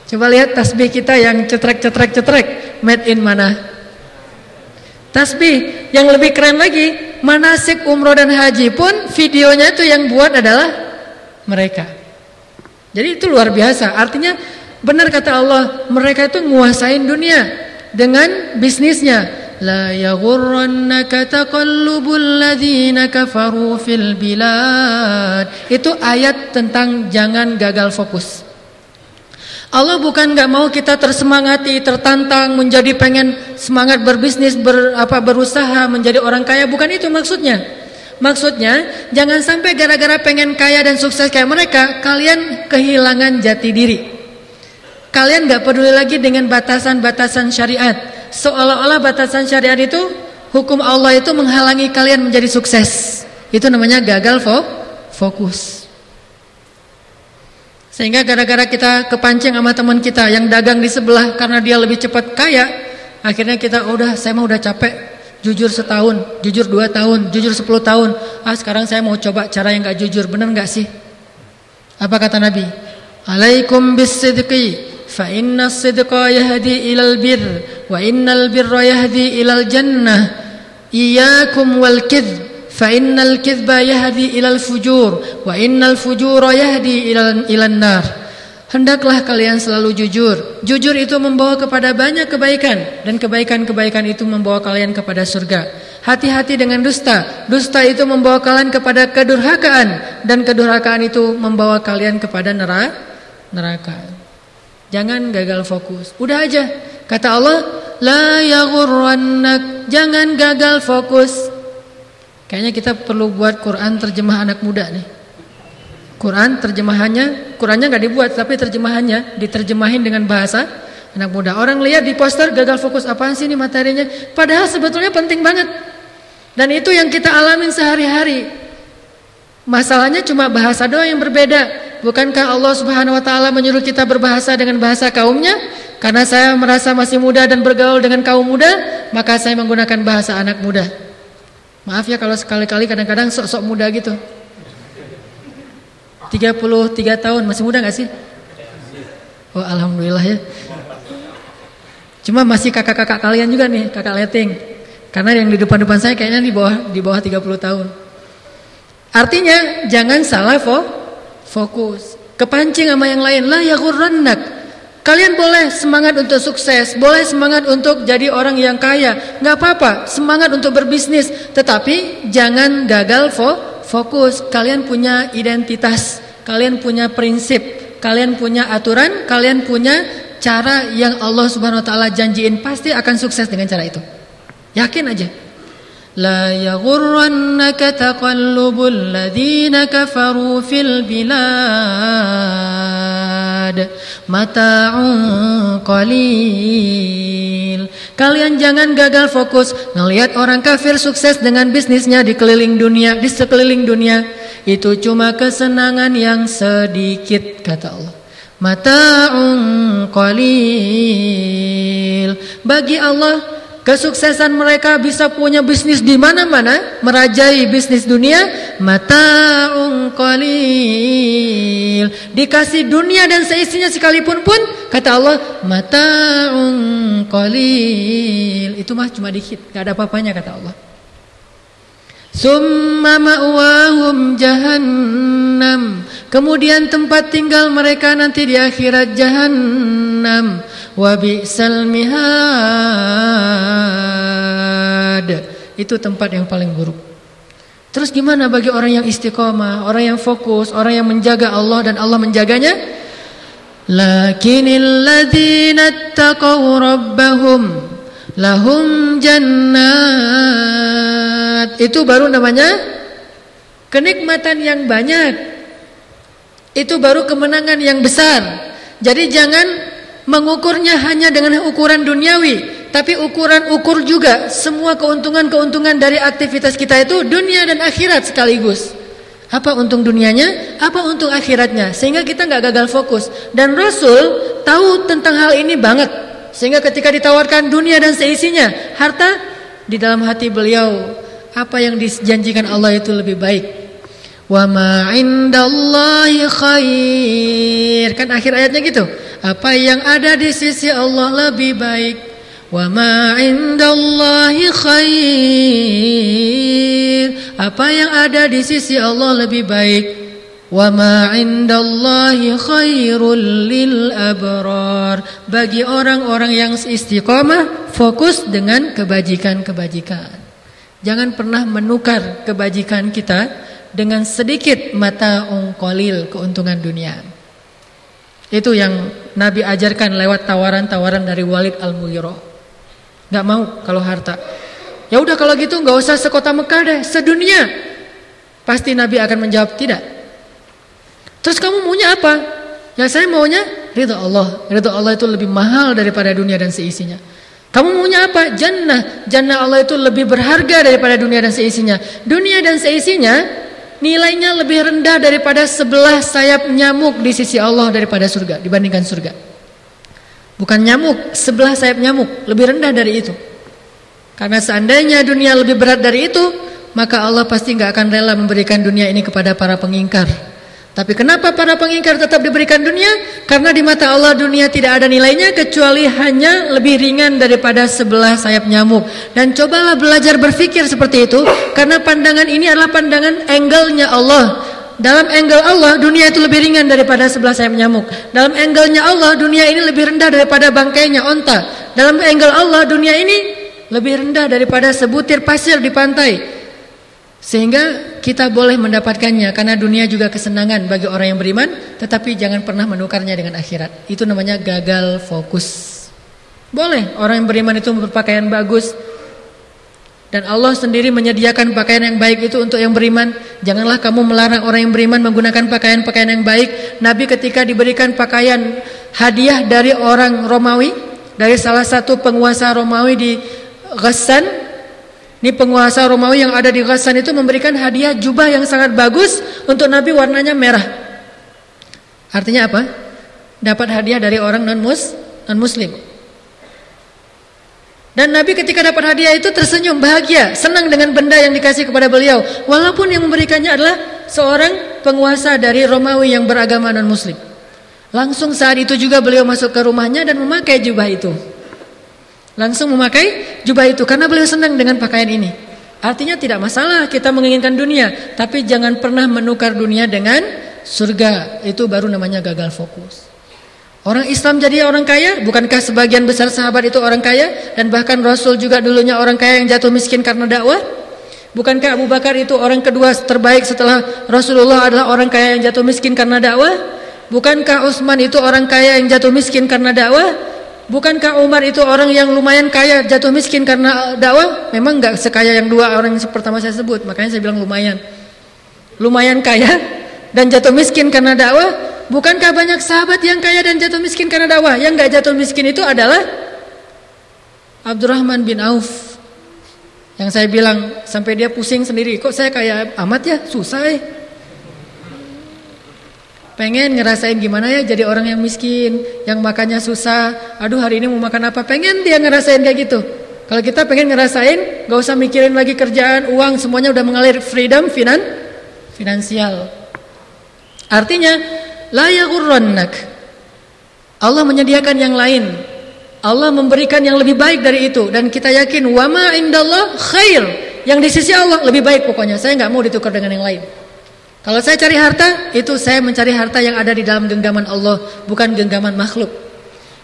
Coba lihat tasbih kita yang cetrek-cetrek-cetrek, made in mana? Tasbih yang lebih keren lagi, manasik umroh dan haji pun videonya itu yang buat adalah mereka. Jadi itu luar biasa. Artinya benar kata Allah, mereka itu nguasain dunia dengan bisnisnya لا يغرنك تقلب الذين كفروا fil bilad. Itu ayat tentang jangan gagal fokus. Allah bukan nggak mau kita tersemangati, tertantang, menjadi pengen semangat berbisnis, ber, apa berusaha menjadi orang kaya, bukan itu maksudnya. Maksudnya, jangan sampai gara-gara pengen kaya dan sukses kayak mereka, kalian kehilangan jati diri. Kalian nggak peduli lagi dengan batasan-batasan syariat. Seolah-olah batasan syariat itu hukum Allah itu menghalangi kalian menjadi sukses. Itu namanya gagal fo fokus. Sehingga gara-gara kita kepancing sama teman kita yang dagang di sebelah karena dia lebih cepat kaya, akhirnya kita oh, udah saya mau udah capek jujur setahun, jujur dua tahun, jujur sepuluh tahun. Ah sekarang saya mau coba cara yang gak jujur, benar nggak sih? Apa kata Nabi? Alaikum bisidqi فإن الصدق يهدي إلى البر وإن البر يهدي إلى الجنة إياكم والكذب فإن الكذب يهدي إلى الفجور وإن الفجور يهدي إلى إلى النار Hendaklah kalian selalu jujur. Jujur itu membawa kepada banyak kebaikan dan kebaikan-kebaikan itu membawa kalian kepada surga. Hati-hati dengan dusta. Dusta itu membawa kalian kepada kedurhakaan dan kedurhakaan itu membawa kalian kepada neraka. Jangan gagal fokus. Udah aja. Kata Allah, la yaghurrannak. Jangan gagal fokus. Kayaknya kita perlu buat Quran terjemah anak muda nih. Quran terjemahannya, Qurannya nggak dibuat tapi terjemahannya diterjemahin dengan bahasa anak muda. Orang lihat di poster gagal fokus apaan sih ini materinya? Padahal sebetulnya penting banget. Dan itu yang kita alamin sehari-hari. Masalahnya cuma bahasa doang yang berbeda. Bukankah Allah Subhanahu wa taala menyuruh kita berbahasa dengan bahasa kaumnya? Karena saya merasa masih muda dan bergaul dengan kaum muda, maka saya menggunakan bahasa anak muda. Maaf ya kalau sekali-kali kadang-kadang sok-sok muda gitu. 33 tahun, masih muda gak sih? Oh, alhamdulillah ya. Cuma masih kakak-kakak kalian juga nih, kakak leting. Karena yang di depan-depan saya kayaknya di bawah di bawah 30 tahun. Artinya jangan salah fo, fokus. Kepancing sama yang lain lah ya yaghurrannak. Kalian boleh semangat untuk sukses, boleh semangat untuk jadi orang yang kaya, nggak apa-apa, semangat untuk berbisnis, tetapi jangan gagal fo, fokus. Kalian punya identitas, kalian punya prinsip, kalian punya aturan, kalian punya cara yang Allah Subhanahu wa taala janjiin pasti akan sukses dengan cara itu. Yakin aja. La yaghurrannaka taqallubul ladzina kafaru fil bilad mata'un qalil. Kalian jangan gagal fokus ngelihat orang kafir sukses dengan bisnisnya di keliling dunia, di sekeliling dunia. Itu cuma kesenangan yang sedikit kata Allah. Mata'un qalil. Bagi Allah Kesuksesan mereka bisa punya bisnis di mana-mana, merajai bisnis dunia, mata qalil. Dikasih dunia dan seisinya sekalipun pun kata Allah, mata qalil. Itu mah cuma dikit, gak ada apa-apanya kata Allah. Summa ma'wahum jahannam. Kemudian tempat tinggal mereka nanti di akhirat jahannam wa mihad. Itu tempat yang paling buruk. Terus gimana bagi orang yang istiqomah, orang yang fokus, orang yang menjaga Allah dan Allah menjaganya? Lakinil ladzina taqaw rabbahum lahum jannat. Itu baru namanya kenikmatan yang banyak. Itu baru kemenangan yang besar. Jadi jangan mengukurnya hanya dengan ukuran duniawi, tapi ukuran ukur juga semua keuntungan-keuntungan dari aktivitas kita itu dunia dan akhirat sekaligus. Apa untung dunianya, apa untung akhiratnya, sehingga kita nggak gagal fokus. Dan Rasul tahu tentang hal ini banget, sehingga ketika ditawarkan dunia dan seisinya, harta di dalam hati beliau, apa yang dijanjikan Allah itu lebih baik. Wa ma indallahi khair. Kan akhir ayatnya gitu. Apa yang ada di sisi Allah lebih baik. Wa ma indallahi khair. Apa yang ada di sisi Allah lebih baik. Wa ma indallahi khairul lil abrar. Bagi orang-orang yang istiqamah fokus dengan kebajikan-kebajikan. Jangan pernah menukar kebajikan kita dengan sedikit mata ungkolil keuntungan dunia. Itu yang Nabi ajarkan lewat tawaran-tawaran dari Walid Al-Mughirah. Gak mau kalau harta. Ya udah kalau gitu nggak usah sekota Mekah deh, sedunia. Pasti Nabi akan menjawab tidak. Terus kamu maunya apa? Ya saya maunya ridha Allah. Ridha Allah itu lebih mahal daripada dunia dan seisinya. Kamu maunya apa? Jannah. Jannah Allah itu lebih berharga daripada dunia dan seisinya. Dunia dan seisinya nilainya lebih rendah daripada sebelah sayap nyamuk di sisi Allah daripada surga dibandingkan surga. Bukan nyamuk, sebelah sayap nyamuk lebih rendah dari itu. Karena seandainya dunia lebih berat dari itu, maka Allah pasti nggak akan rela memberikan dunia ini kepada para pengingkar. Tapi kenapa para pengingkar tetap diberikan dunia? Karena di mata Allah dunia tidak ada nilainya kecuali hanya lebih ringan daripada sebelah sayap nyamuk. Dan cobalah belajar berpikir seperti itu karena pandangan ini adalah pandangan angle-nya Allah. Dalam angle Allah dunia itu lebih ringan daripada sebelah sayap nyamuk. Dalam angle-nya Allah dunia ini lebih rendah daripada bangkainya onta. Dalam angle Allah dunia ini lebih rendah daripada sebutir pasir di pantai. Sehingga kita boleh mendapatkannya karena dunia juga kesenangan bagi orang yang beriman, tetapi jangan pernah menukarnya dengan akhirat. Itu namanya gagal fokus. Boleh orang yang beriman itu berpakaian bagus dan Allah sendiri menyediakan pakaian yang baik itu untuk yang beriman. Janganlah kamu melarang orang yang beriman menggunakan pakaian-pakaian yang baik. Nabi ketika diberikan pakaian hadiah dari orang Romawi, dari salah satu penguasa Romawi di Ghassan, ini penguasa Romawi yang ada di Ghassan itu memberikan hadiah jubah yang sangat bagus untuk Nabi warnanya merah. Artinya apa? Dapat hadiah dari orang non-mus, non-muslim. Dan Nabi ketika dapat hadiah itu tersenyum bahagia, senang dengan benda yang dikasih kepada beliau. Walaupun yang memberikannya adalah seorang penguasa dari Romawi yang beragama non-muslim. Langsung saat itu juga beliau masuk ke rumahnya dan memakai jubah itu. Langsung memakai jubah itu karena beliau senang dengan pakaian ini. Artinya tidak masalah kita menginginkan dunia, tapi jangan pernah menukar dunia dengan surga. Itu baru namanya gagal fokus. Orang Islam jadi orang kaya, bukankah sebagian besar sahabat itu orang kaya dan bahkan Rasul juga dulunya orang kaya yang jatuh miskin karena dakwah? Bukankah Abu Bakar itu orang kedua terbaik setelah Rasulullah adalah orang kaya yang jatuh miskin karena dakwah? Bukankah Utsman itu orang kaya yang jatuh miskin karena dakwah? Bukankah Umar itu orang yang lumayan kaya jatuh miskin karena dakwah? Memang nggak sekaya yang dua orang yang pertama saya sebut, makanya saya bilang lumayan. Lumayan kaya dan jatuh miskin karena dakwah. Bukankah banyak sahabat yang kaya dan jatuh miskin karena dakwah? Yang nggak jatuh miskin itu adalah Abdurrahman bin Auf. Yang saya bilang sampai dia pusing sendiri, kok saya kaya amat ya? Susah eh. Pengen ngerasain gimana ya jadi orang yang miskin, yang makannya susah. Aduh hari ini mau makan apa? Pengen dia ngerasain kayak gitu. Kalau kita pengen ngerasain, gak usah mikirin lagi kerjaan, uang, semuanya udah mengalir freedom finan, finansial. Artinya, la yaghurrannak. Allah menyediakan yang lain. Allah memberikan yang lebih baik dari itu dan kita yakin wama indallah khair. Yang di sisi Allah lebih baik pokoknya. Saya nggak mau ditukar dengan yang lain. Kalau saya cari harta, itu saya mencari harta yang ada di dalam genggaman Allah, bukan genggaman makhluk.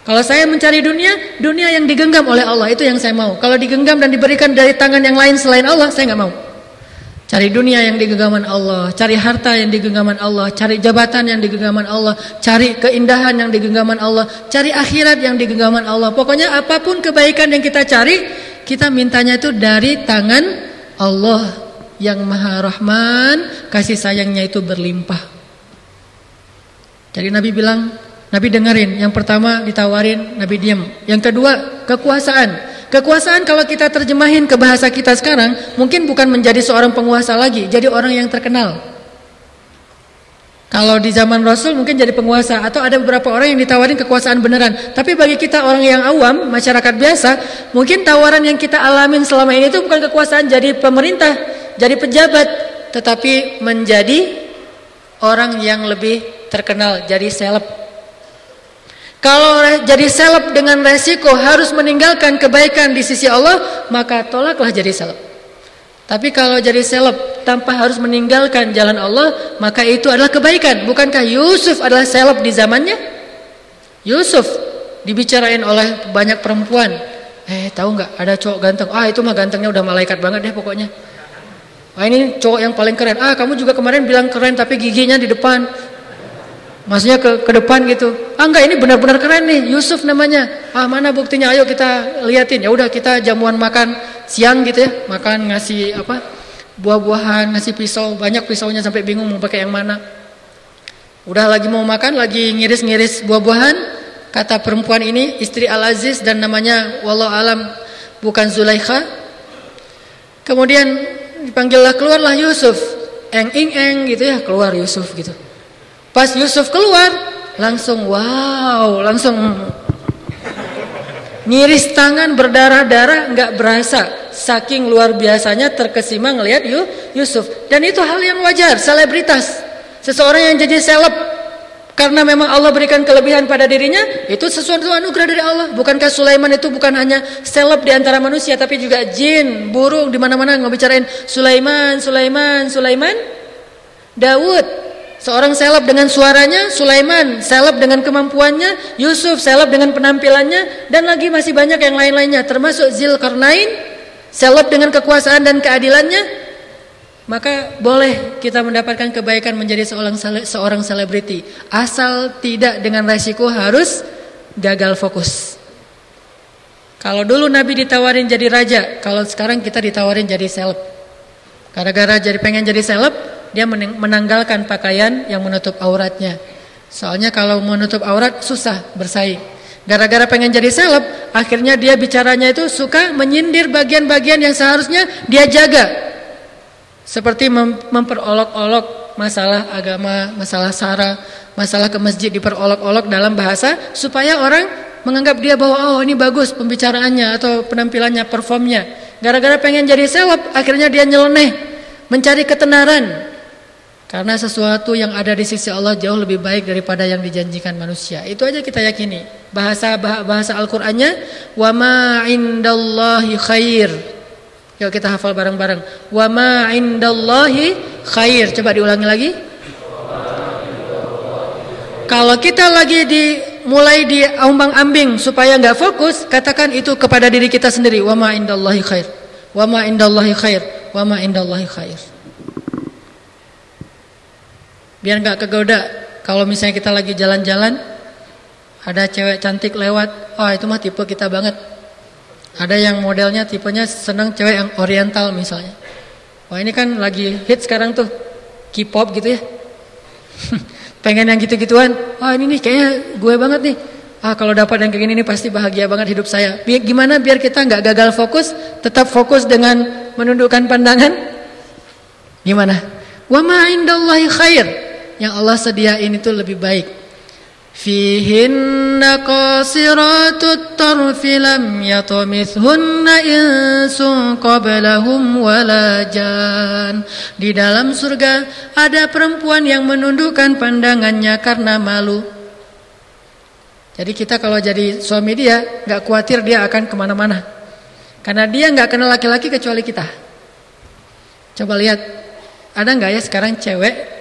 Kalau saya mencari dunia, dunia yang digenggam oleh Allah itu yang saya mau. Kalau digenggam dan diberikan dari tangan yang lain selain Allah, saya nggak mau. Cari dunia yang digenggaman Allah, cari harta yang digenggaman Allah, cari jabatan yang digenggaman Allah, cari keindahan yang digenggaman Allah, cari akhirat yang digenggaman Allah. Pokoknya apa pun kebaikan yang kita cari, kita mintanya itu dari tangan Allah yang maha rahman kasih sayangnya itu berlimpah. Jadi Nabi bilang Nabi dengerin. Yang pertama ditawarin Nabi diam yang kedua kekuasaan. Kekuasaan kalau kita terjemahin ke bahasa kita sekarang mungkin bukan menjadi seorang penguasa lagi jadi orang yang terkenal. Kalau di zaman Rasul mungkin jadi penguasa atau ada beberapa orang yang ditawarin kekuasaan beneran. Tapi bagi kita orang yang awam, masyarakat biasa, mungkin tawaran yang kita alamin selama ini itu bukan kekuasaan jadi pemerintah, jadi pejabat, tetapi menjadi orang yang lebih terkenal, jadi seleb. Kalau jadi seleb dengan resiko harus meninggalkan kebaikan di sisi Allah, maka tolaklah jadi seleb. Tapi kalau jadi seleb tanpa harus meninggalkan jalan Allah, maka itu adalah kebaikan. Bukankah Yusuf adalah seleb di zamannya? Yusuf dibicarain oleh banyak perempuan. Eh, tahu nggak ada cowok ganteng? Ah, itu mah gantengnya udah malaikat banget deh pokoknya. Ah, ini cowok yang paling keren. Ah, kamu juga kemarin bilang keren tapi giginya di depan. Maksudnya ke, ke depan gitu. Ah enggak ini benar-benar keren nih Yusuf namanya. Ah mana buktinya ayo kita liatin. Ya udah kita jamuan makan siang gitu ya. Makan ngasih apa? Buah-buahan, ngasih pisau. Banyak pisaunya sampai bingung mau pakai yang mana. Udah lagi mau makan, lagi ngiris-ngiris buah-buahan. Kata perempuan ini istri Al-Aziz dan namanya wallahu alam bukan Zulaikha. Kemudian dipanggillah keluarlah Yusuf. Eng ing eng gitu ya, keluar Yusuf gitu. Pas Yusuf keluar, langsung wow, langsung ngiris tangan berdarah-darah nggak berasa saking luar biasanya terkesima ngelihat Yusuf dan itu hal yang wajar selebritas seseorang yang jadi seleb karena memang Allah berikan kelebihan pada dirinya itu sesuatu anugerah dari Allah. Bukankah Sulaiman itu bukan hanya seleb di antara manusia tapi juga jin burung di mana-mana ngobicarain Sulaiman Sulaiman Sulaiman. Daud Seorang seleb dengan suaranya, Sulaiman seleb dengan kemampuannya, Yusuf seleb dengan penampilannya, dan lagi masih banyak yang lain-lainnya, termasuk Zilkarnain seleb dengan kekuasaan dan keadilannya. Maka boleh kita mendapatkan kebaikan menjadi seorang seorang selebriti, asal tidak dengan resiko harus gagal fokus. Kalau dulu Nabi ditawarin jadi raja, kalau sekarang kita ditawarin jadi seleb. Gara-gara jadi pengen jadi seleb, dia menanggalkan pakaian yang menutup auratnya. Soalnya kalau menutup aurat susah bersaing. Gara-gara pengen jadi seleb, akhirnya dia bicaranya itu suka menyindir bagian-bagian yang seharusnya dia jaga. Seperti mem memperolok-olok masalah agama, masalah sara, masalah ke masjid diperolok-olok dalam bahasa supaya orang menganggap dia bahwa oh ini bagus pembicaraannya atau penampilannya, performnya. Gara-gara pengen jadi seleb, akhirnya dia nyeleneh, mencari ketenaran, Karena sesuatu yang ada di sisi Allah jauh lebih baik daripada yang dijanjikan manusia. Itu aja kita yakini. Bahasa bahasa Al-Qur'annya wa ma indallahi khair. Yuk kita hafal bareng-bareng. Wa ma indallahi khair. Coba diulangi lagi. Kalau kita lagi di mulai di ambang-ambing supaya nggak fokus, katakan itu kepada diri kita sendiri. Wa ma indallahi khair. Wa ma indallahi khair. Wa ma indallahi khair biar nggak kegoda kalau misalnya kita lagi jalan-jalan ada cewek cantik lewat oh itu mah tipe kita banget ada yang modelnya tipenya senang cewek yang oriental misalnya. Wah ini kan lagi hit sekarang tuh. K-pop gitu ya. Pengen yang gitu-gituan. Wah ini nih kayaknya gue banget nih. Ah kalau dapat yang kayak gini nih pasti bahagia banget hidup saya. Biar, gimana biar kita nggak gagal fokus tetap fokus dengan menundukkan pandangan? Gimana? Wa ma indallahi khair. Yang Allah sediain itu lebih baik. Fihinna qasiratut tarfi lam yatumithunna insun qablahum wala jan. Di dalam surga ada perempuan yang menundukkan pandangannya karena malu. Jadi kita kalau jadi suami dia nggak khawatir dia akan ke mana-mana. Karena dia nggak kenal laki-laki kecuali kita. Coba lihat, ada nggak ya sekarang cewek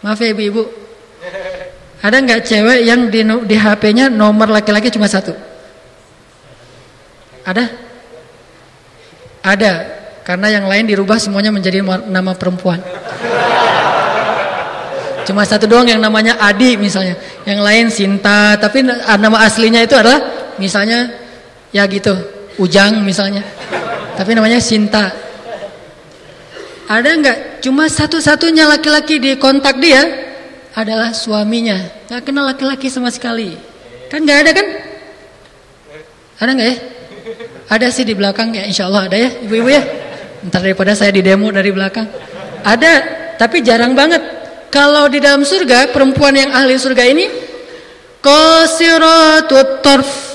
Maaf ya ibu-ibu. Ada nggak cewek yang di, di HP-nya nomor laki-laki cuma satu? Ada? Ada. Karena yang lain dirubah semuanya menjadi nama perempuan. Cuma satu doang yang namanya Adi misalnya. Yang lain Sinta. Tapi nama aslinya itu adalah misalnya ya gitu. Ujang misalnya. Tapi namanya Sinta. Ada nggak cuma satu-satunya laki-laki di kontak dia adalah suaminya. Nggak kenal laki-laki sama sekali. Kan nggak ada kan? Ada nggak ya? Ada sih di belakang ya Insya Allah ada ya ibu-ibu ya. Ntar daripada saya di demo dari belakang. Ada, tapi jarang banget. Kalau di dalam surga perempuan yang ahli surga ini qasiratut tarf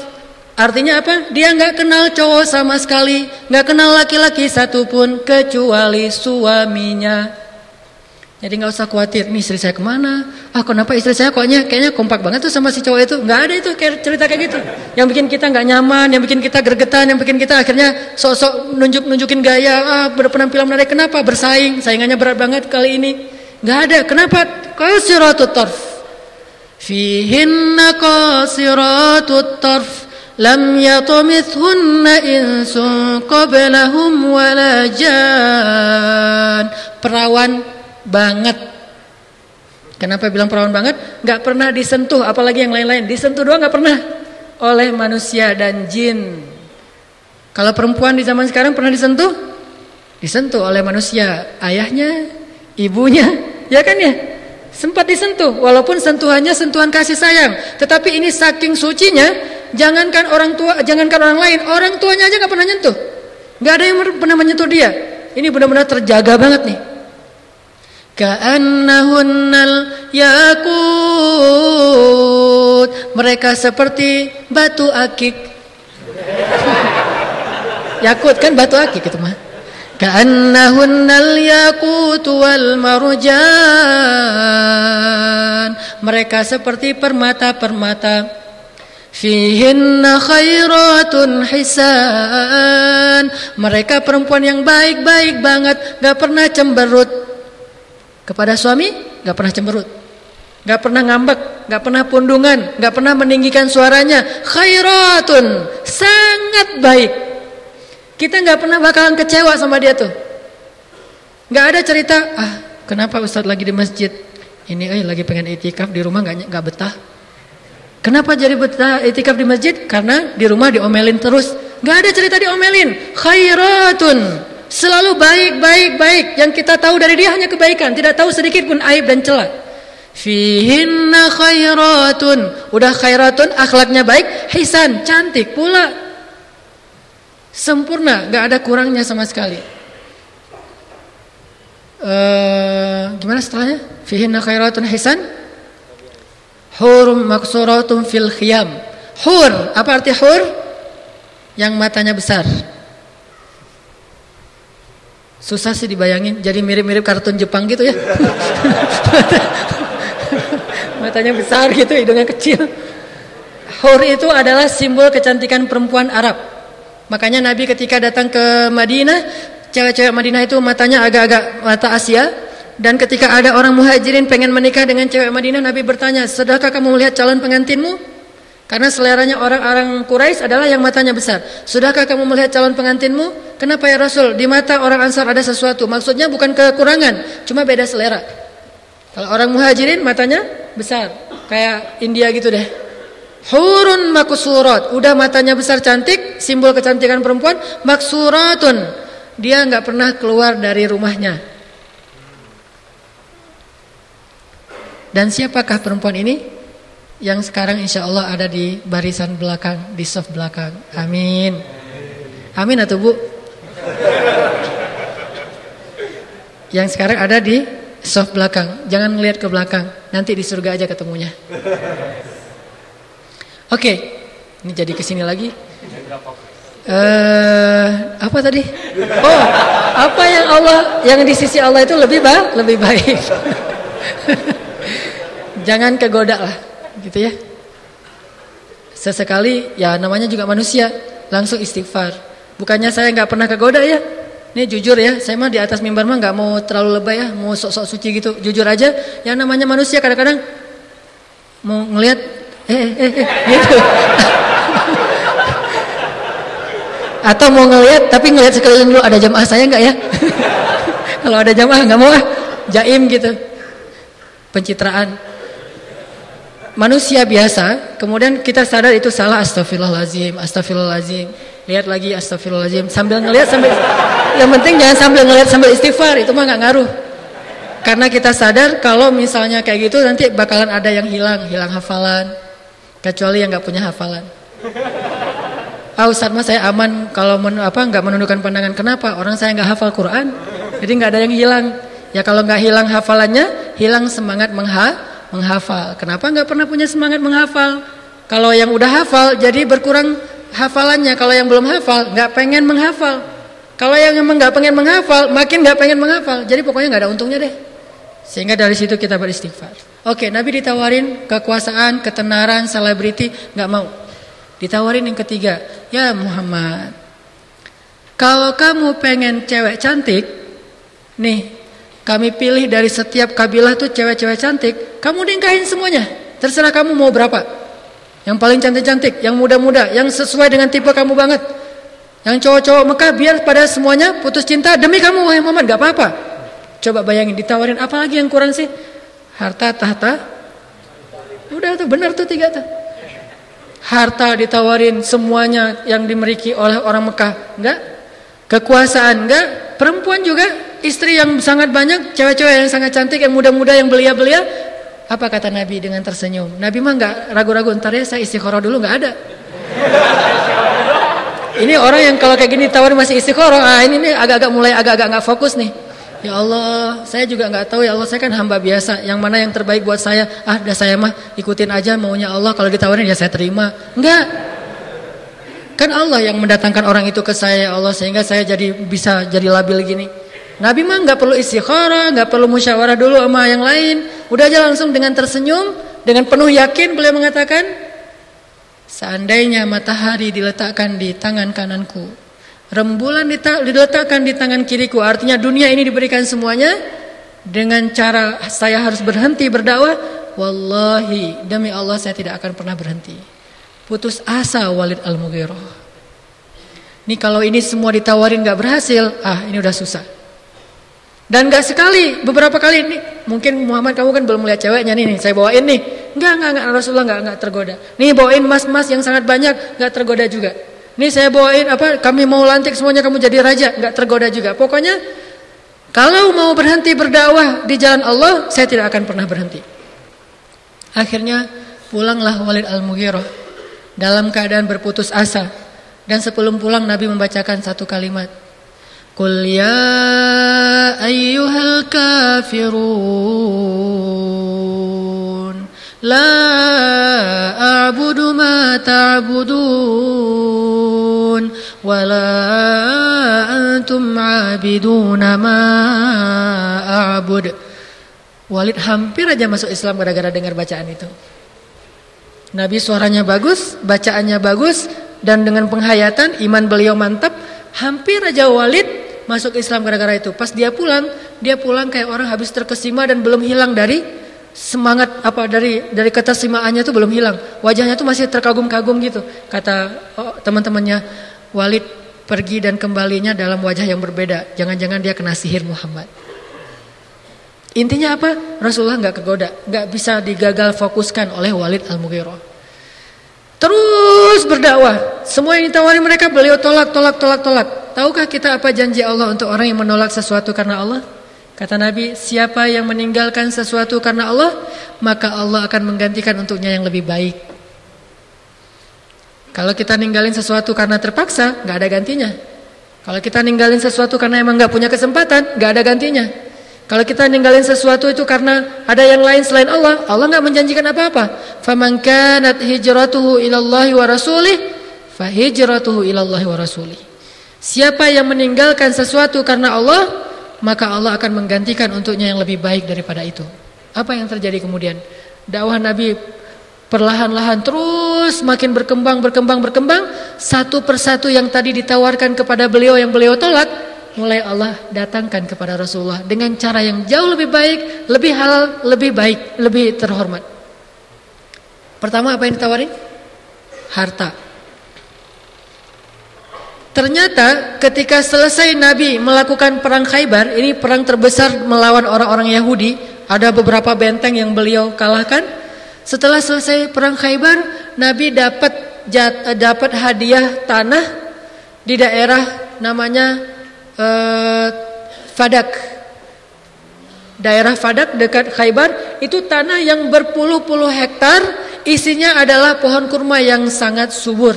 Artinya apa? Dia nggak kenal cowok sama sekali, nggak kenal laki-laki satupun kecuali suaminya. Jadi nggak usah khawatir, nih istri saya ke mana? Ah kenapa istri saya koknya kayaknya kompak banget tuh sama si cowok itu? Nggak ada itu kayak cerita kayak gitu. Yang bikin kita nggak nyaman, yang bikin kita gergetan, yang bikin kita akhirnya sok-sok nunjuk nunjukin gaya, ah berpenampilan menarik. Kenapa? Bersaing, saingannya berat banget kali ini. Nggak ada. Kenapa? Qasiratut tarf. Fihinna qasiratut tarf lam yatumithunna insun qablahum wala jan perawan banget. Kenapa bilang perawan banget? Nggak pernah disentuh apalagi yang lain-lain. Disentuh doang nggak pernah. Oleh manusia dan jin. Kalau perempuan di zaman sekarang pernah disentuh? Disentuh oleh manusia. Ayahnya ibunya ya kan ya? Sempat disentuh walaupun sentuhannya sentuhan kasih sayang. Tetapi ini saking sucinya Jangankan orang tua, jangankan orang lain, orang tuanya aja nggak pernah nyentuh. Nggak ada yang pernah menyentuh dia. Ini benar-benar terjaga banget nih. Ka'annahunnal yakut. Mereka seperti batu akik. yakut kan batu akik itu mah. Ka'annahunnal yakut wal marjan. Mereka seperti permata-permata Fihinna khairatun hisan Mereka perempuan yang baik-baik banget Gak pernah cemberut Kepada suami Gak pernah cemberut Gak pernah ngambek Gak pernah pundungan Gak pernah meninggikan suaranya Khairatun Sangat baik Kita gak pernah bakalan kecewa sama dia tuh Gak ada cerita Ah kenapa Ustadz lagi di masjid Ini eh lagi pengen itikaf di rumah gak, gak betah Kenapa jadi betah itikaf di masjid? Karena di rumah diomelin terus. Gak ada cerita diomelin. Khairatun. Selalu baik, baik, baik. Yang kita tahu dari dia hanya kebaikan. Tidak tahu sedikit pun aib dan celah. Fihinna khairatun. Udah khairatun, akhlaknya baik. Hisan, cantik pula. Sempurna, gak ada kurangnya sama sekali. Uh, gimana setelahnya? Fihinna khairatun hisan. Hur maksuratun fil khiyam. Hur, apa arti hur? Yang matanya besar. Susah sih dibayangin, jadi mirip-mirip kartun Jepang gitu ya. Matanya besar gitu, hidungnya kecil. Hur itu adalah simbol kecantikan perempuan Arab. Makanya Nabi ketika datang ke Madinah, cewek-cewek Madinah itu matanya agak-agak mata Asia. Dan ketika ada orang muhajirin pengen menikah dengan cewek Madinah, Nabi bertanya, sedahkah kamu melihat calon pengantinmu? Karena seleranya orang-orang Quraisy adalah yang matanya besar. Sudahkah kamu melihat calon pengantinmu? Kenapa ya Rasul? Di mata orang Ansar ada sesuatu. Maksudnya bukan kekurangan, cuma beda selera. Kalau orang Muhajirin matanya besar, kayak India gitu deh. Hurun maksurat, udah matanya besar cantik, simbol kecantikan perempuan. Maksuratun, dia nggak pernah keluar dari rumahnya. Dan siapakah perempuan ini? Yang sekarang insya Allah ada di barisan belakang, di soft belakang. Amin. Amin atau Bu? Yang sekarang ada di soft belakang. Jangan ngelihat ke belakang. Nanti di surga aja ketemunya. Oke, okay. ini jadi ke sini lagi. Uh, apa tadi? Oh, apa yang Allah, yang di sisi Allah itu lebih baik, lebih baik. Jangan kegoda lah gitu ya. Sesekali ya namanya juga manusia, langsung istighfar. Bukannya saya nggak pernah kegoda ya. Ini jujur ya, saya mah di atas mimbar mah nggak mau terlalu lebay ya, mau sok-sok suci gitu. Jujur aja, yang namanya manusia kadang-kadang mau ngelihat eh eh eh, eh gitu. Atau mau ngelihat tapi ngelihat sekeliling dulu ada jamaah saya nggak ya? Kalau ada jamaah nggak mau ah, jaim gitu. Pencitraan manusia biasa, kemudian kita sadar itu salah astagfirullahalazim, astagfirullahalazim. Lihat lagi astagfirullahalazim sambil ngelihat sambil yang penting jangan sambil ngelihat sambil istighfar, itu mah nggak ngaruh. Karena kita sadar kalau misalnya kayak gitu nanti bakalan ada yang hilang, hilang hafalan. Kecuali yang nggak punya hafalan. Ah Ustaz mah saya aman kalau men, apa nggak menundukkan pandangan. Kenapa? Orang saya nggak hafal Quran. Jadi nggak ada yang hilang. Ya kalau nggak hilang hafalannya, hilang semangat mengha menghafal. Kenapa nggak pernah punya semangat menghafal? Kalau yang udah hafal jadi berkurang hafalannya. Kalau yang belum hafal nggak pengen menghafal. Kalau yang emang nggak pengen menghafal makin nggak pengen menghafal. Jadi pokoknya nggak ada untungnya deh. Sehingga dari situ kita beristighfar. Oke, Nabi ditawarin kekuasaan, ketenaran, selebriti, nggak mau. Ditawarin yang ketiga, ya Muhammad. Kalau kamu pengen cewek cantik, nih kami pilih dari setiap kabilah tuh cewek-cewek cantik. Kamu nikahin semuanya. Terserah kamu mau berapa. Yang paling cantik-cantik, yang muda-muda, yang sesuai dengan tipe kamu banget. Yang cowok-cowok Mekah biar pada semuanya putus cinta demi kamu wahai Muhammad, gak apa-apa. Coba bayangin ditawarin apa lagi yang kurang sih? Harta, tahta. Udah tuh benar tuh tiga tuh. Harta ditawarin semuanya yang dimiliki oleh orang Mekah, enggak? Kekuasaan enggak? Perempuan juga istri yang sangat banyak, cewek-cewek yang sangat cantik, yang muda-muda, yang belia-belia. Apa kata Nabi dengan tersenyum? Nabi mah nggak ragu-ragu, ntar ya saya istiqoroh dulu nggak ada. Ini orang yang kalau kayak gini tawar masih istiqoroh, ah ini nih agak-agak mulai agak-agak nggak fokus nih. Ya Allah, saya juga nggak tahu ya Allah, saya kan hamba biasa. Yang mana yang terbaik buat saya? Ah, dah saya mah ikutin aja maunya Allah. Kalau ditawarin ya saya terima. Enggak. Kan Allah yang mendatangkan orang itu ke saya ya Allah sehingga saya jadi bisa jadi labil gini. Nabi mah nggak perlu istikharah, nggak perlu musyawarah dulu sama yang lain. Udah aja langsung dengan tersenyum, dengan penuh yakin beliau mengatakan, seandainya matahari diletakkan di tangan kananku, rembulan diletakkan di tangan kiriku, artinya dunia ini diberikan semuanya dengan cara saya harus berhenti berdakwah, wallahi demi Allah saya tidak akan pernah berhenti. Putus asa Walid Al-Mughirah. Nih kalau ini semua ditawarin nggak berhasil, ah ini udah susah. Dan gak sekali, beberapa kali nih, mungkin Muhammad kamu kan belum melihat ceweknya nih, nih saya bawain nih. Enggak, enggak, enggak, Rasulullah enggak, enggak tergoda. Nih bawain mas-mas yang sangat banyak, enggak tergoda juga. Nih saya bawain apa, kami mau lantik semuanya kamu jadi raja, enggak tergoda juga. Pokoknya kalau mau berhenti berdakwah di jalan Allah, saya tidak akan pernah berhenti. Akhirnya pulanglah Walid Al-Mughirah dalam keadaan berputus asa. Dan sebelum pulang Nabi membacakan satu kalimat. Qul ya ayyuhal kafirun la a'budu ma ta'budun wa la antum 'abiduna ma a'bud. Walid hampir aja masuk Islam gara-gara dengar bacaan itu. Nabi suaranya bagus, bacaannya bagus dan dengan penghayatan iman beliau mantap, hampir aja Walid masuk Islam gara-gara itu. Pas dia pulang, dia pulang kayak orang habis terkesima dan belum hilang dari semangat apa dari dari ketersimaannya itu belum hilang. Wajahnya tuh masih terkagum-kagum gitu. Kata oh, teman-temannya, Walid pergi dan kembalinya dalam wajah yang berbeda. Jangan-jangan dia kena sihir Muhammad. Intinya apa? Rasulullah nggak kegoda, nggak bisa digagal fokuskan oleh Walid al-Mughirah. Terus berdakwah. Semua yang ditawari mereka beliau tolak, tolak, tolak, tolak. Tahukah kita apa janji Allah untuk orang yang menolak sesuatu karena Allah? Kata Nabi, siapa yang meninggalkan sesuatu karena Allah, maka Allah akan menggantikan untuknya yang lebih baik. Kalau kita ninggalin sesuatu karena terpaksa, nggak ada gantinya. Kalau kita ninggalin sesuatu karena emang nggak punya kesempatan, nggak ada gantinya. Kalau kita ninggalin sesuatu itu karena ada yang lain selain Allah, Allah nggak menjanjikan apa-apa. Faman kanat hijratuhu ilallahi wa rasulih, fahijratuhu ilallahi wa rasulih. Siapa yang meninggalkan sesuatu karena Allah, maka Allah akan menggantikan untuknya yang lebih baik daripada itu. Apa yang terjadi kemudian? Dakwah Nabi perlahan-lahan terus makin berkembang, berkembang, berkembang. Satu persatu yang tadi ditawarkan kepada beliau yang beliau tolak, mulai Allah datangkan kepada Rasulullah dengan cara yang jauh lebih baik, lebih halal, lebih baik, lebih terhormat. Pertama apa yang ditawarin? Harta. Ternyata ketika selesai Nabi melakukan perang Khaybar, ini perang terbesar melawan orang-orang Yahudi, ada beberapa benteng yang beliau kalahkan. Setelah selesai perang Khaybar, Nabi dapat dapat hadiah tanah di daerah namanya uh, Fadak. Daerah Fadak dekat Khaybar itu tanah yang berpuluh-puluh hektar, isinya adalah pohon kurma yang sangat subur.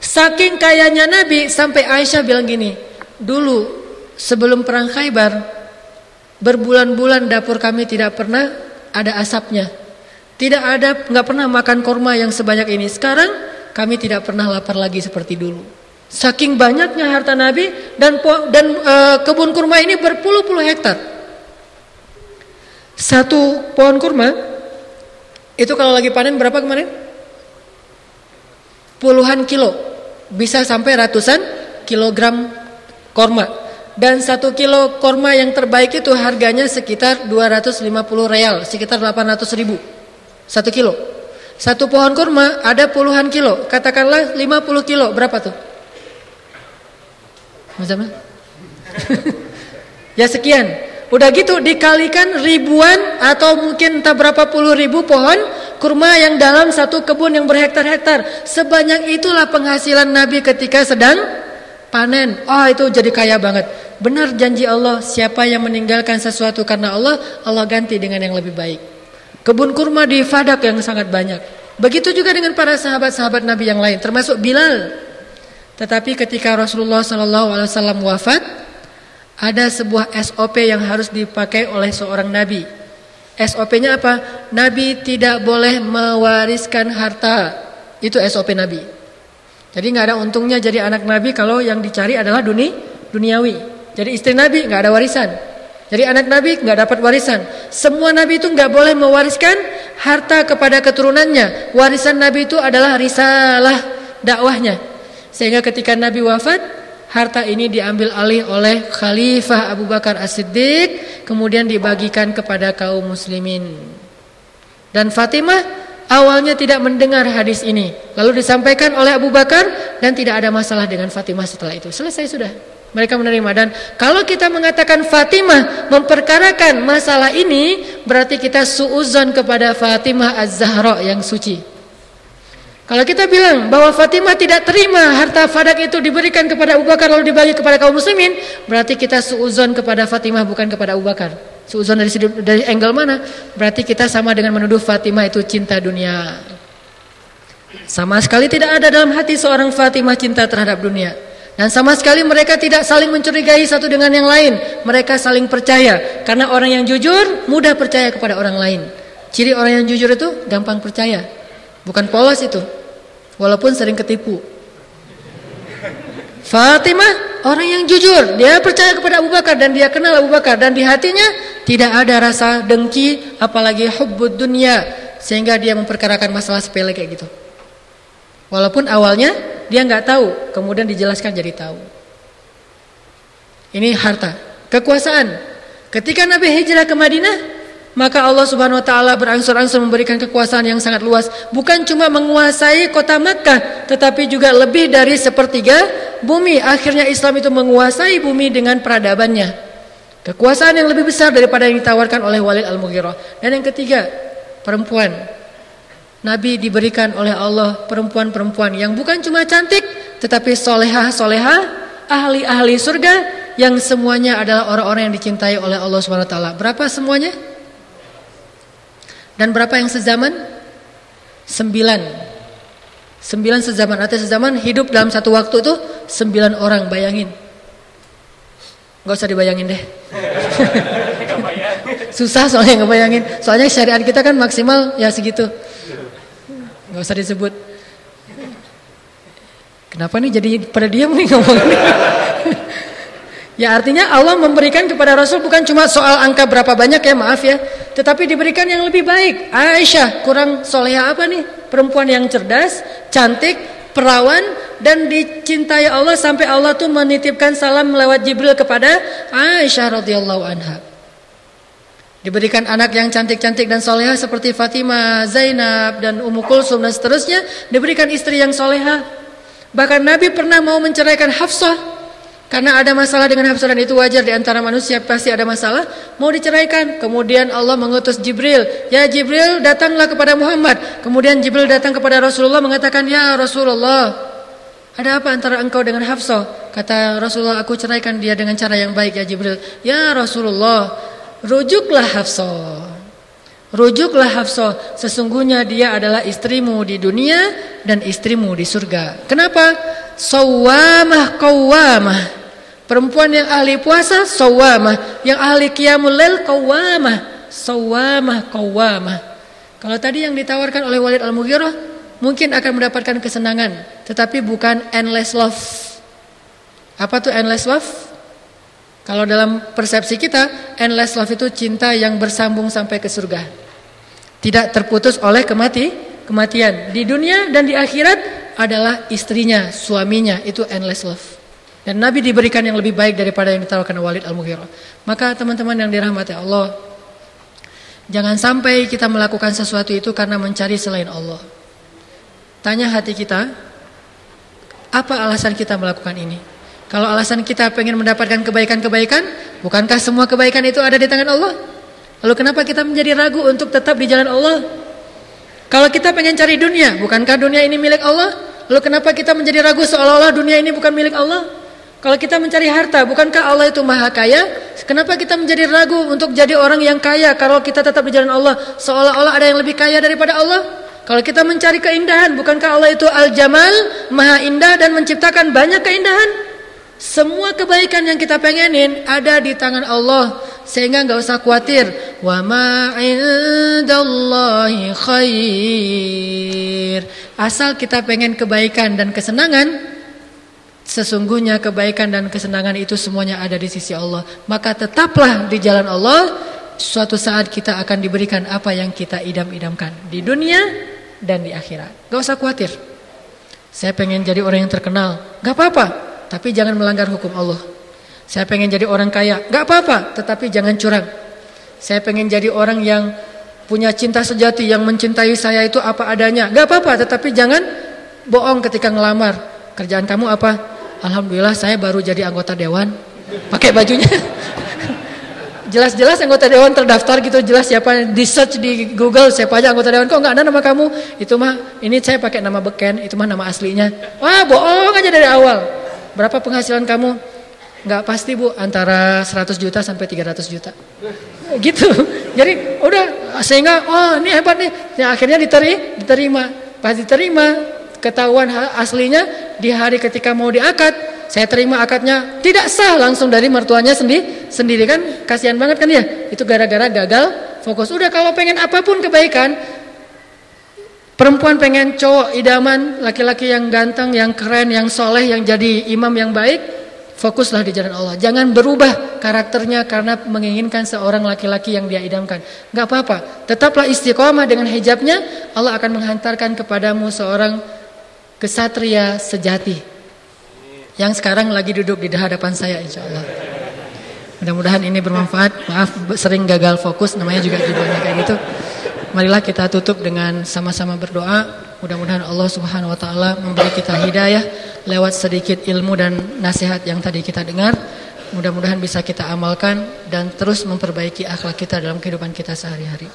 Saking kayanya Nabi sampai Aisyah bilang gini, dulu sebelum perang Khaybar berbulan-bulan dapur kami tidak pernah ada asapnya. Tidak ada nggak pernah makan korma yang sebanyak ini. Sekarang kami tidak pernah lapar lagi seperti dulu. Saking banyaknya harta Nabi dan dan e, kebun kurma ini berpuluh-puluh hektar. Satu pohon kurma itu kalau lagi panen berapa kemarin? Puluhan kilo bisa sampai ratusan kilogram korma. Dan satu kilo korma yang terbaik itu harganya sekitar 250 real, sekitar 800 ribu. Satu kilo. Satu pohon kurma ada puluhan kilo. Katakanlah 50 kilo, berapa tuh? Macam ya sekian. Udah gitu dikalikan ribuan atau mungkin entah berapa puluh ribu pohon kurma yang dalam satu kebun yang berhektar-hektar. Sebanyak itulah penghasilan Nabi ketika sedang panen. Oh itu jadi kaya banget. Benar janji Allah, siapa yang meninggalkan sesuatu karena Allah, Allah ganti dengan yang lebih baik. Kebun kurma di Fadak yang sangat banyak. Begitu juga dengan para sahabat-sahabat Nabi yang lain, termasuk Bilal. Tetapi ketika Rasulullah SAW wafat, ada sebuah SOP yang harus dipakai oleh seorang nabi. SOP-nya apa? Nabi tidak boleh mewariskan harta. Itu SOP nabi. Jadi nggak ada untungnya jadi anak nabi kalau yang dicari adalah duni, duniawi. Jadi istri nabi nggak ada warisan. Jadi anak nabi nggak dapat warisan. Semua nabi itu nggak boleh mewariskan harta kepada keturunannya. Warisan nabi itu adalah risalah dakwahnya. Sehingga ketika nabi wafat, harta ini diambil alih oleh Khalifah Abu Bakar As-Siddiq kemudian dibagikan kepada kaum muslimin. Dan Fatimah awalnya tidak mendengar hadis ini, lalu disampaikan oleh Abu Bakar dan tidak ada masalah dengan Fatimah setelah itu. Selesai sudah. Mereka menerima dan kalau kita mengatakan Fatimah memperkarakan masalah ini berarti kita suuzon kepada Fatimah Az-Zahra yang suci. Kalau kita bilang bahwa Fatimah tidak terima harta fadak itu diberikan kepada Abu Bakar lalu dibagi kepada kaum muslimin, berarti kita suuzon kepada Fatimah bukan kepada Abu Bakar. Suuzon dari dari angle mana? Berarti kita sama dengan menuduh Fatimah itu cinta dunia. Sama sekali tidak ada dalam hati seorang Fatimah cinta terhadap dunia. Dan sama sekali mereka tidak saling mencurigai satu dengan yang lain. Mereka saling percaya. Karena orang yang jujur mudah percaya kepada orang lain. Ciri orang yang jujur itu gampang percaya. Bukan polos itu walaupun sering ketipu. Fatimah orang yang jujur. Dia percaya kepada Abu Bakar dan dia kenal Abu Bakar dan di hatinya tidak ada rasa dengki apalagi hubbud dunia sehingga dia memperkarakan masalah sepele kayak gitu. Walaupun awalnya dia nggak tahu, kemudian dijelaskan jadi tahu. Ini harta, kekuasaan. Ketika Nabi hijrah ke Madinah, maka Allah Subhanahu wa taala berangsur-angsur memberikan kekuasaan yang sangat luas, bukan cuma menguasai kota Makkah, tetapi juga lebih dari sepertiga bumi. Akhirnya Islam itu menguasai bumi dengan peradabannya. Kekuasaan yang lebih besar daripada yang ditawarkan oleh Walid Al-Mughirah. Dan yang ketiga, perempuan. Nabi diberikan oleh Allah perempuan-perempuan yang bukan cuma cantik, tetapi soleha-soleha, ahli-ahli surga yang semuanya adalah orang-orang yang dicintai oleh Allah Subhanahu wa taala. Berapa semuanya? Dan berapa yang sezaman? Sembilan. Sembilan sezaman. Artinya sezaman hidup dalam satu waktu itu sembilan orang. Bayangin. Gak usah dibayangin deh. Susah soalnya ngebayangin. Soalnya syariat kita kan maksimal ya segitu. Gak usah disebut. Kenapa nih jadi pada diam nih ngomongnya? Ya artinya Allah memberikan kepada Rasul bukan cuma soal angka berapa banyak ya maaf ya. Tetapi diberikan yang lebih baik. Aisyah kurang soleha apa nih? Perempuan yang cerdas, cantik, perawan dan dicintai Allah sampai Allah tuh menitipkan salam lewat Jibril kepada Aisyah radhiyallahu anha. Diberikan anak yang cantik-cantik dan soleha seperti Fatimah, Zainab dan Ummu Kulsum dan seterusnya. Diberikan istri yang soleha. Bahkan Nabi pernah mau menceraikan Hafsah karena ada masalah dengan Hafsah dan itu wajar di antara manusia pasti ada masalah, mau diceraikan. Kemudian Allah mengutus Jibril, "Ya Jibril, datanglah kepada Muhammad." Kemudian Jibril datang kepada Rasulullah mengatakan, "Ya Rasulullah, ada apa antara engkau dengan Hafsah?" Kata Rasulullah, "Aku ceraikan dia dengan cara yang baik ya Jibril." "Ya Rasulullah, rujuklah Hafsah." Rujuklah Hafsah, sesungguhnya dia adalah istrimu di dunia dan istrimu di surga. Kenapa? Sawamah qawwamah. Perempuan yang ahli puasa sawamah, yang ahli qiyamul lail qawamah, sawamah qawamah. Kalau tadi yang ditawarkan oleh Walid Al-Mughirah mungkin akan mendapatkan kesenangan, tetapi bukan endless love. Apa tuh endless love? Kalau dalam persepsi kita, endless love itu cinta yang bersambung sampai ke surga. Tidak terputus oleh kemati, kematian. Di dunia dan di akhirat adalah istrinya, suaminya, itu endless love. Dan Nabi diberikan yang lebih baik daripada yang ditawarkan Walid Al-Mughirah. Maka teman-teman yang dirahmati Allah, jangan sampai kita melakukan sesuatu itu karena mencari selain Allah. Tanya hati kita, apa alasan kita melakukan ini? Kalau alasan kita pengen mendapatkan kebaikan-kebaikan, bukankah semua kebaikan itu ada di tangan Allah? Lalu kenapa kita menjadi ragu untuk tetap di jalan Allah? Kalau kita pengen cari dunia, bukankah dunia ini milik Allah? Lalu kenapa kita menjadi ragu seolah-olah dunia ini bukan milik Allah? Kalau kita mencari harta, bukankah Allah itu maha kaya? Kenapa kita menjadi ragu untuk jadi orang yang kaya kalau kita tetap di jalan Allah? Seolah-olah ada yang lebih kaya daripada Allah? Kalau kita mencari keindahan, bukankah Allah itu al-jamal, maha indah dan menciptakan banyak keindahan? Semua kebaikan yang kita pengenin ada di tangan Allah. Sehingga nggak usah khawatir. Wa ma indallahi khair. Asal kita pengen kebaikan dan kesenangan, Sesungguhnya kebaikan dan kesenangan itu semuanya ada di sisi Allah. Maka tetaplah di jalan Allah. Suatu saat kita akan diberikan apa yang kita idam-idamkan. Di dunia dan di akhirat. Gak usah khawatir. Saya pengen jadi orang yang terkenal. Gak apa-apa. Tapi jangan melanggar hukum Allah. Saya pengen jadi orang kaya. Gak apa-apa. Tetapi jangan curang. Saya pengen jadi orang yang punya cinta sejati. Yang mencintai saya itu apa adanya. Gak apa-apa. Tetapi jangan bohong ketika ngelamar. Kerjaan kamu apa? Alhamdulillah saya baru jadi anggota dewan. Pakai bajunya. Jelas-jelas anggota dewan terdaftar gitu. Jelas siapa di search di Google siapa aja anggota dewan. Kok nggak ada nama kamu? Itu mah ini saya pakai nama beken. Itu mah nama aslinya. Wah bohong aja dari awal. Berapa penghasilan kamu? Nggak pasti bu. Antara 100 juta sampai 300 juta. Gitu. Jadi udah sehingga oh ini hebat nih. Ya, akhirnya diteri, diterima. Pas diterima ketahuan aslinya di hari ketika mau diakad, saya terima akadnya tidak sah langsung dari mertuanya sendiri, sendiri kan kasihan banget kan ya. Itu gara-gara gagal fokus. Udah kalau pengen apa pun kebaikan, perempuan pengen cowok idaman, laki-laki yang ganteng, yang keren, yang soleh, yang jadi imam yang baik, Fokuslah di jalan Allah. Jangan berubah karakternya karena menginginkan seorang laki-laki yang dia idamkan. Gak apa-apa. Tetaplah istiqomah dengan hijabnya. Allah akan menghantarkan kepadamu seorang kesatria sejati. Yang sekarang lagi duduk di hadapan saya insya Allah. Mudah-mudahan ini bermanfaat. Maaf sering gagal fokus. Namanya juga judulnya kayak gitu. Marilah kita tutup dengan sama-sama berdoa. Mudah-mudahan Allah Subhanahu wa taala memberi kita hidayah lewat sedikit ilmu dan nasihat yang tadi kita dengar. Mudah-mudahan bisa kita amalkan dan terus memperbaiki akhlak kita dalam kehidupan kita sehari-hari.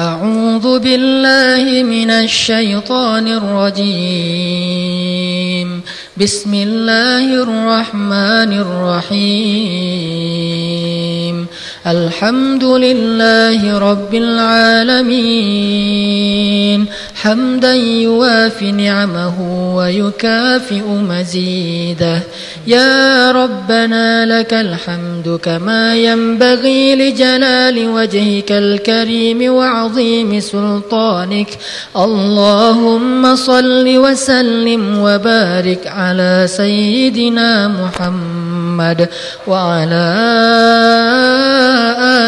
أعوذ بالله من الشيطان الرجيم. بسم الله الرحمن الرحيم. الحمد لله رب العالمين. حمدا يوافي نعمه ويكافئ مزيده. يا ربنا لك الحمد كما ينبغي لجلال وجهك الكريم وعظيم سلطانك. اللهم صل وسلم وبارك على سيدنا محمد وعلى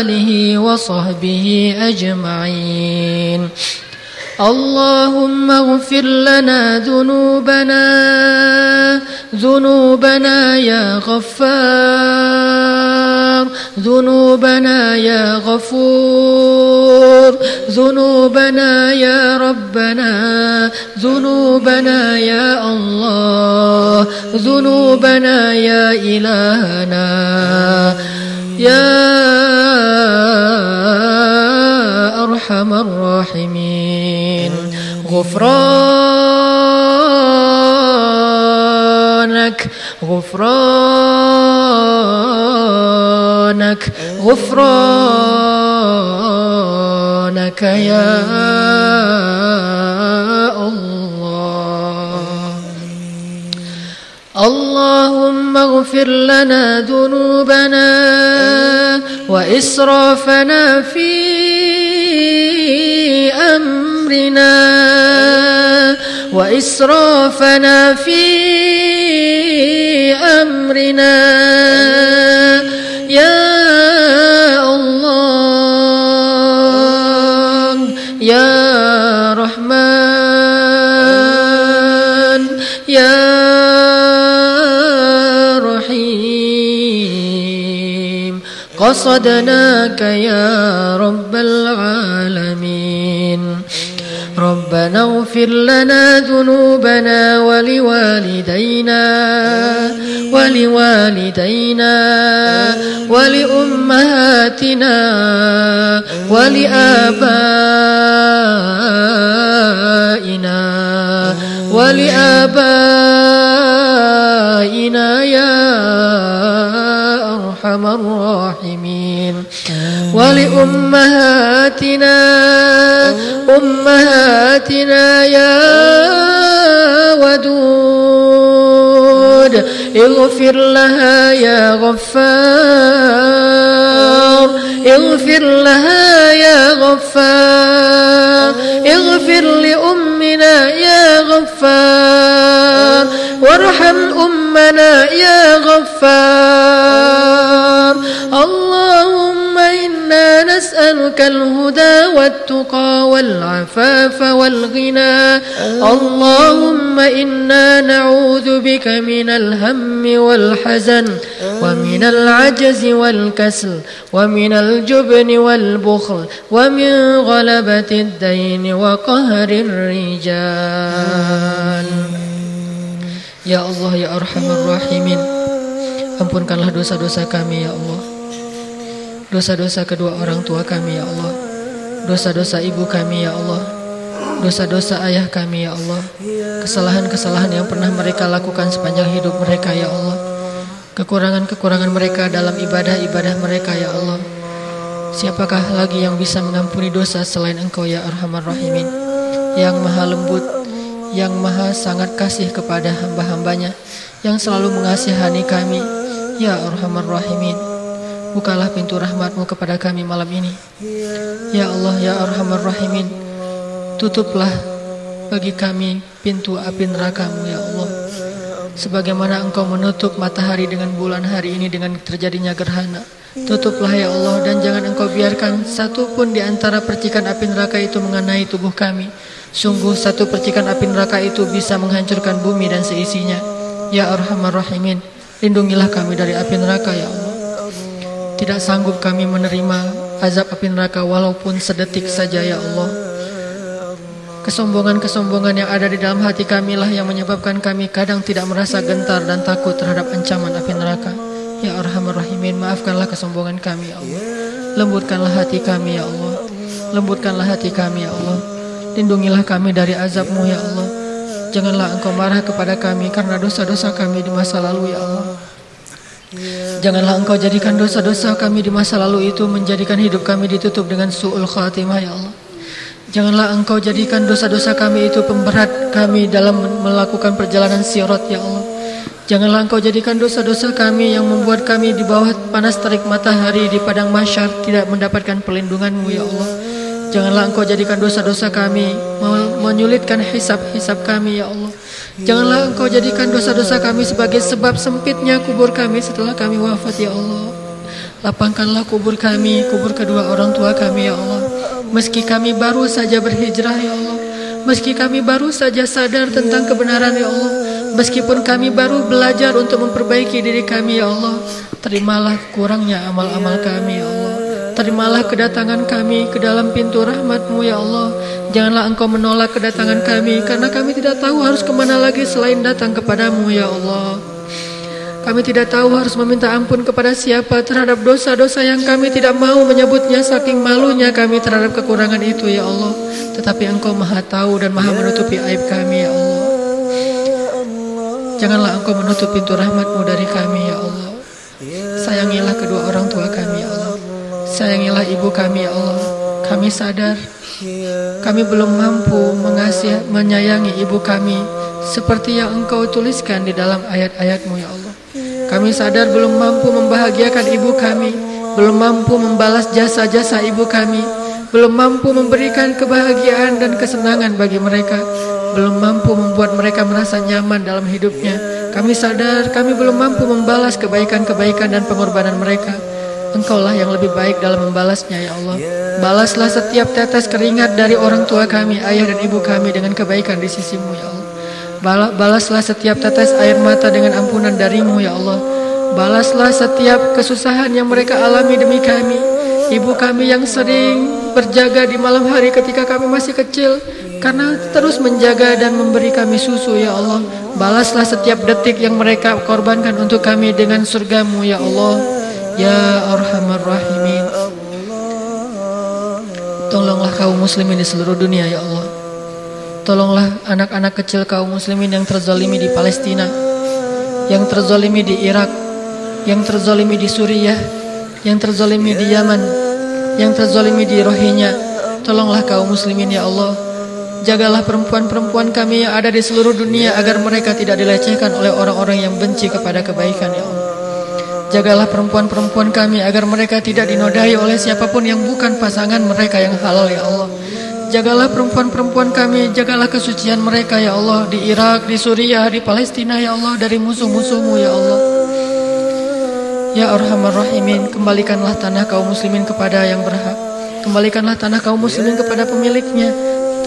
آله وصحبه أجمعين. اللهم اغفر لنا ذنوبنا. ذنوبنا يا غفار. ذنوبنا يا غفور ذنوبنا يا ربنا ذنوبنا يا الله ذنوبنا يا إلهنا يا أرحم الراحمين. غفرانك غفرانك غفرانك يا الله. اللهم اغفر لنا ذنوبنا وإسرافنا في أمرنا وإسرافنا في أمرنا. قصدناك يا رب العالمين. ربنا اغفر لنا ذنوبنا ولوالدينا ولوالدينا ولأمهاتنا ولآبائنا ولآبائنا أرحم الراحمين. ولأمهاتنا أمهاتنا يا ودود اغفر لها يا غفار. اغفر لها يا غفار. اغفر لأمنا يا غفار. وارحم أمنا يا غفار. الهدى والتقى والعفاف والغنى. اللهم إنا نعوذ بك من الهم والحزن ومن العجز والكسل ومن الجبن والبخل ومن غلبة الدين وقهر الرجال. Ya Allah ya Arhamar Rahimin Ampunkanlah dosa-dosa kami ya Allah. Dosa-dosa kedua orang tua kami ya Allah. Dosa-dosa ibu kami ya Allah. Dosa-dosa ayah kami ya Allah. Kesalahan-kesalahan yang pernah mereka lakukan sepanjang hidup mereka ya Allah. Kekurangan-kekurangan mereka dalam ibadah-ibadah mereka ya Allah. Siapakah lagi yang bisa mengampuni dosa selain engkau ya Arhamar Rahimin? Yang maha lembut yang maha sangat kasih kepada hamba-hambanya yang selalu mengasihani kami ya Arhamar Rahimin bukalah pintu rahmatmu kepada kami malam ini ya Allah ya Arhamar Rahimin tutuplah bagi kami pintu api nerakamu ya Allah Sebagaimana engkau menutup matahari dengan bulan hari ini dengan terjadinya gerhana. Tutuplah ya Allah dan jangan engkau biarkan satu pun di antara percikan api neraka itu mengenai tubuh kami. Sungguh satu percikan api neraka itu bisa menghancurkan bumi dan seisinya. Ya Arhamar Rahimin, lindungilah kami dari api neraka ya Allah. Tidak sanggup kami menerima azab api neraka walaupun sedetik saja ya Allah. Kesombongan-kesombongan yang ada di dalam hati kami lah yang menyebabkan kami kadang tidak merasa gentar dan takut terhadap ancaman api neraka. Ya Arhamar Rahimin, maafkanlah kesombongan kami ya Allah. Lembutkanlah hati kami ya Allah. Lembutkanlah hati kami ya Allah. Lindungilah kami dari azabmu ya Allah. Janganlah engkau marah kepada kami karena dosa-dosa kami di masa lalu ya Allah. Janganlah engkau jadikan dosa-dosa kami di masa lalu itu menjadikan hidup kami ditutup dengan su'ul khatimah ya Allah. Janganlah engkau jadikan dosa-dosa kami itu pemberat kami dalam melakukan perjalanan sirat ya Allah. Janganlah engkau jadikan dosa-dosa kami yang membuat kami di bawah panas terik matahari di padang mahsyar tidak mendapatkan perlindunganmu ya Allah. Janganlah engkau jadikan dosa-dosa kami menyulitkan hisab-hisab kami ya Allah. Janganlah engkau jadikan dosa-dosa kami sebagai sebab sempitnya kubur kami setelah kami wafat ya Allah. Lapangkanlah kubur kami, kubur kedua orang tua kami ya Allah. Meski kami baru saja berhijrah ya Allah Meski kami baru saja sadar tentang kebenaran ya Allah Meskipun kami baru belajar untuk memperbaiki diri kami ya Allah Terimalah kurangnya amal-amal kami ya Allah Terimalah kedatangan kami ke dalam pintu rahmatmu ya Allah Janganlah engkau menolak kedatangan kami Karena kami tidak tahu harus ke mana lagi selain datang kepadamu ya Allah kami tidak tahu harus meminta ampun kepada siapa terhadap dosa-dosa yang kami tidak mau menyebutnya saking malunya kami terhadap kekurangan itu ya Allah. Tetapi Engkau Maha tahu dan Maha menutupi aib kami ya Allah. Janganlah Engkau menutup pintu rahmatmu dari kami ya Allah. Sayangilah kedua orang tua kami ya Allah. Sayangilah ibu kami ya Allah. Kami sadar kami belum mampu mengasihi menyayangi ibu kami seperti yang Engkau tuliskan di dalam ayat-ayatmu ya Allah. Kami sadar belum mampu membahagiakan ibu kami, belum mampu membalas jasa-jasa ibu kami, belum mampu memberikan kebahagiaan dan kesenangan bagi mereka, belum mampu membuat mereka merasa nyaman dalam hidupnya. Kami sadar kami belum mampu membalas kebaikan-kebaikan dan pengorbanan mereka. Engkaulah yang lebih baik dalam membalasnya ya Allah. Balaslah setiap tetes keringat dari orang tua kami, ayah dan ibu kami dengan kebaikan di sisimu ya Allah. Balaslah setiap tetes air mata dengan ampunan darimu ya Allah. Balaslah setiap kesusahan yang mereka alami demi kami. Ibu kami yang sering berjaga di malam hari ketika kami masih kecil. Karena terus menjaga dan memberi kami susu ya Allah. Balaslah setiap detik yang mereka korbankan untuk kami dengan surgamu ya Allah. Ya Arhamar Rahimin. Tolonglah kaum muslimin di seluruh dunia ya Allah. Tolonglah anak-anak kecil kaum muslimin yang terzalimi di Palestina Yang terzalimi di Irak Yang terzalimi di Suriah Yang terzalimi di Yaman Yang terzalimi di Rohingya Tolonglah kaum muslimin ya Allah Jagalah perempuan-perempuan kami yang ada di seluruh dunia Agar mereka tidak dilecehkan oleh orang-orang yang benci kepada kebaikan ya Allah Jagalah perempuan-perempuan kami agar mereka tidak dinodai oleh siapa pun yang bukan pasangan mereka yang halal ya Allah Jagalah perempuan-perempuan kami, jagalah kesucian mereka ya Allah di Irak, di Suriah, di Palestina ya Allah dari musuh-musuhmu ya Allah. Ya Arhamar Rahimin, kembalikanlah tanah kaum muslimin kepada yang berhak. Kembalikanlah tanah kaum muslimin kepada pemiliknya.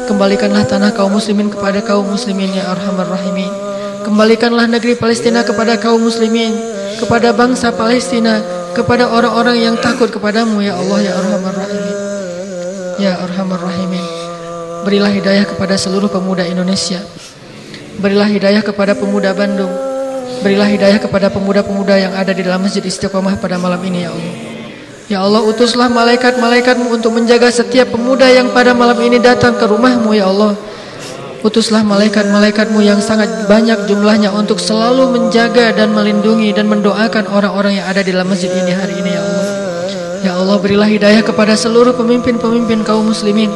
Kembalikanlah tanah kaum muslimin kepada kaum muslimin ya Arhamar Rahimin. Kembalikanlah negeri Palestina kepada kaum muslimin, kepada bangsa Palestina, kepada orang-orang yang takut kepadamu ya Allah ya Arhamar Rahimin. Ya Arhamar Rahimin. Berilah hidayah kepada seluruh pemuda Indonesia. Berilah hidayah kepada pemuda Bandung. Berilah hidayah kepada pemuda-pemuda yang ada di dalam Masjid Istiqomah pada malam ini ya Allah. Ya Allah utuslah malaikat-malaikatmu untuk menjaga setiap pemuda yang pada malam ini datang ke rumahmu ya Allah. Utuslah malaikat-malaikatmu yang sangat banyak jumlahnya untuk selalu menjaga dan melindungi dan mendoakan orang-orang yang ada di dalam masjid ini hari ini ya Allah. Ya Allah berilah hidayah kepada seluruh pemimpin-pemimpin kaum muslimin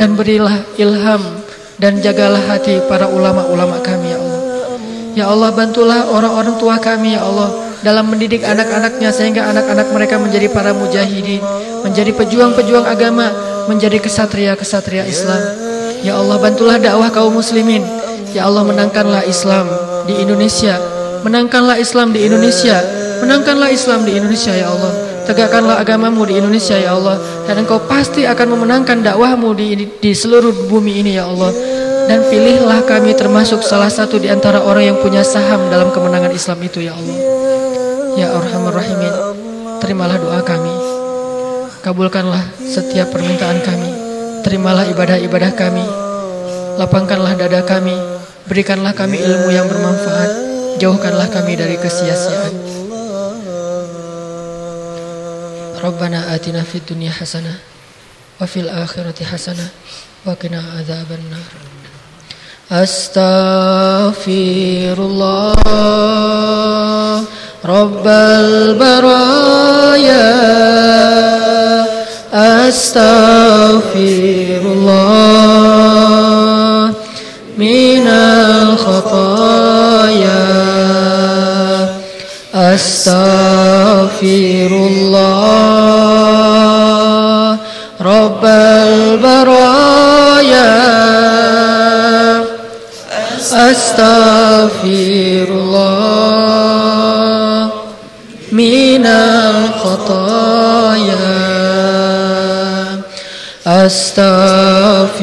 dan berilah ilham dan jagalah hati para ulama-ulama kami ya Allah. Ya Allah bantulah orang-orang tua kami ya Allah dalam mendidik anak-anaknya sehingga anak-anak mereka menjadi para mujahidin, menjadi pejuang-pejuang agama, menjadi kesatria-kesatria Islam. Ya Allah bantulah dakwah kaum muslimin. Ya Allah menangkanlah Islam di Indonesia. Menangkanlah Islam di Indonesia. Menangkanlah Islam di Indonesia ya Allah. Tegakkanlah agamamu di Indonesia ya Allah. Dan engkau pasti akan memenangkan dakwahmu di, di seluruh bumi ini ya Allah. Dan pilihlah kami termasuk salah satu di antara orang yang punya saham dalam kemenangan Islam itu ya Allah. Ya Arhamar Rahimin. Terimalah doa kami. Kabulkanlah setiap permintaan kami. Terimalah ibadah-ibadah kami. Lapangkanlah dada kami. Berikanlah kami ilmu yang bermanfaat. Jauhkanlah kami dari kesia-siaan. Rabbana atina fid dunya hasanah wa fil akhirati hasanah wa kina azaban nar Astaghfirullah Rabbal baraya أستغفر الله من الخطايا. أستغفر الله رب البرايا. أستغفر الله من الخطايا أستغفر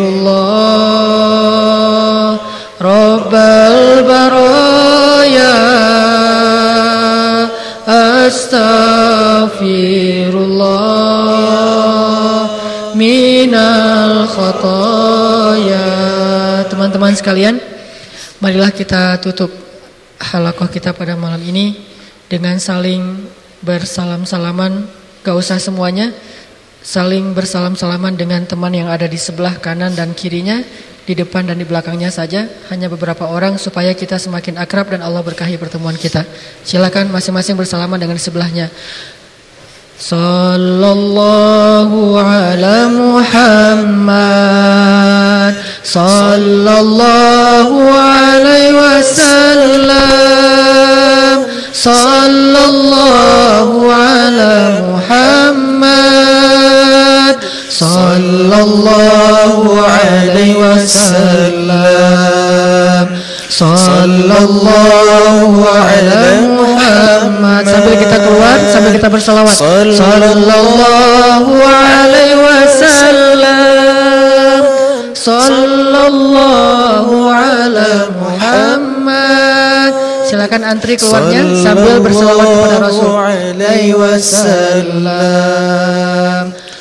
الله رب البرايا Astaghfirullah minal khataya. Teman-teman sekalian, marilah kita tutup halakoh kita pada malam ini dengan saling bersalam-salaman. Gak usah semuanya, saling bersalam-salaman dengan teman yang ada di sebelah kanan dan kirinya di depan dan di belakangnya saja hanya beberapa orang supaya kita semakin akrab dan Allah berkahi pertemuan kita. Silakan masing-masing bersalaman dengan sebelahnya. Sallallahu ala Muhammad Sallallahu alaihi wasallam Sallallahu ala Muhammad sallallahu alaihi wasallam. Sallallahu alaihi Muhammad. Sambil kita keluar sambil kita bersalawat. Sallallahu alaihi wasallam. Sallallahu alaihi Muhammad. Silakan antri keluarnya sambil bersalawat kepada Rasul. Alaihi wasallam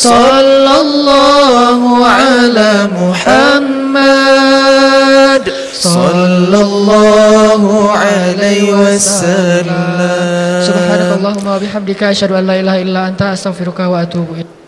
صلى الله على محمد. صلى الله عليه وسلم. سبحانك اللهم وبحمدك أشهد أن لا إله إلا أنت أستغفرك وأتوب إليك.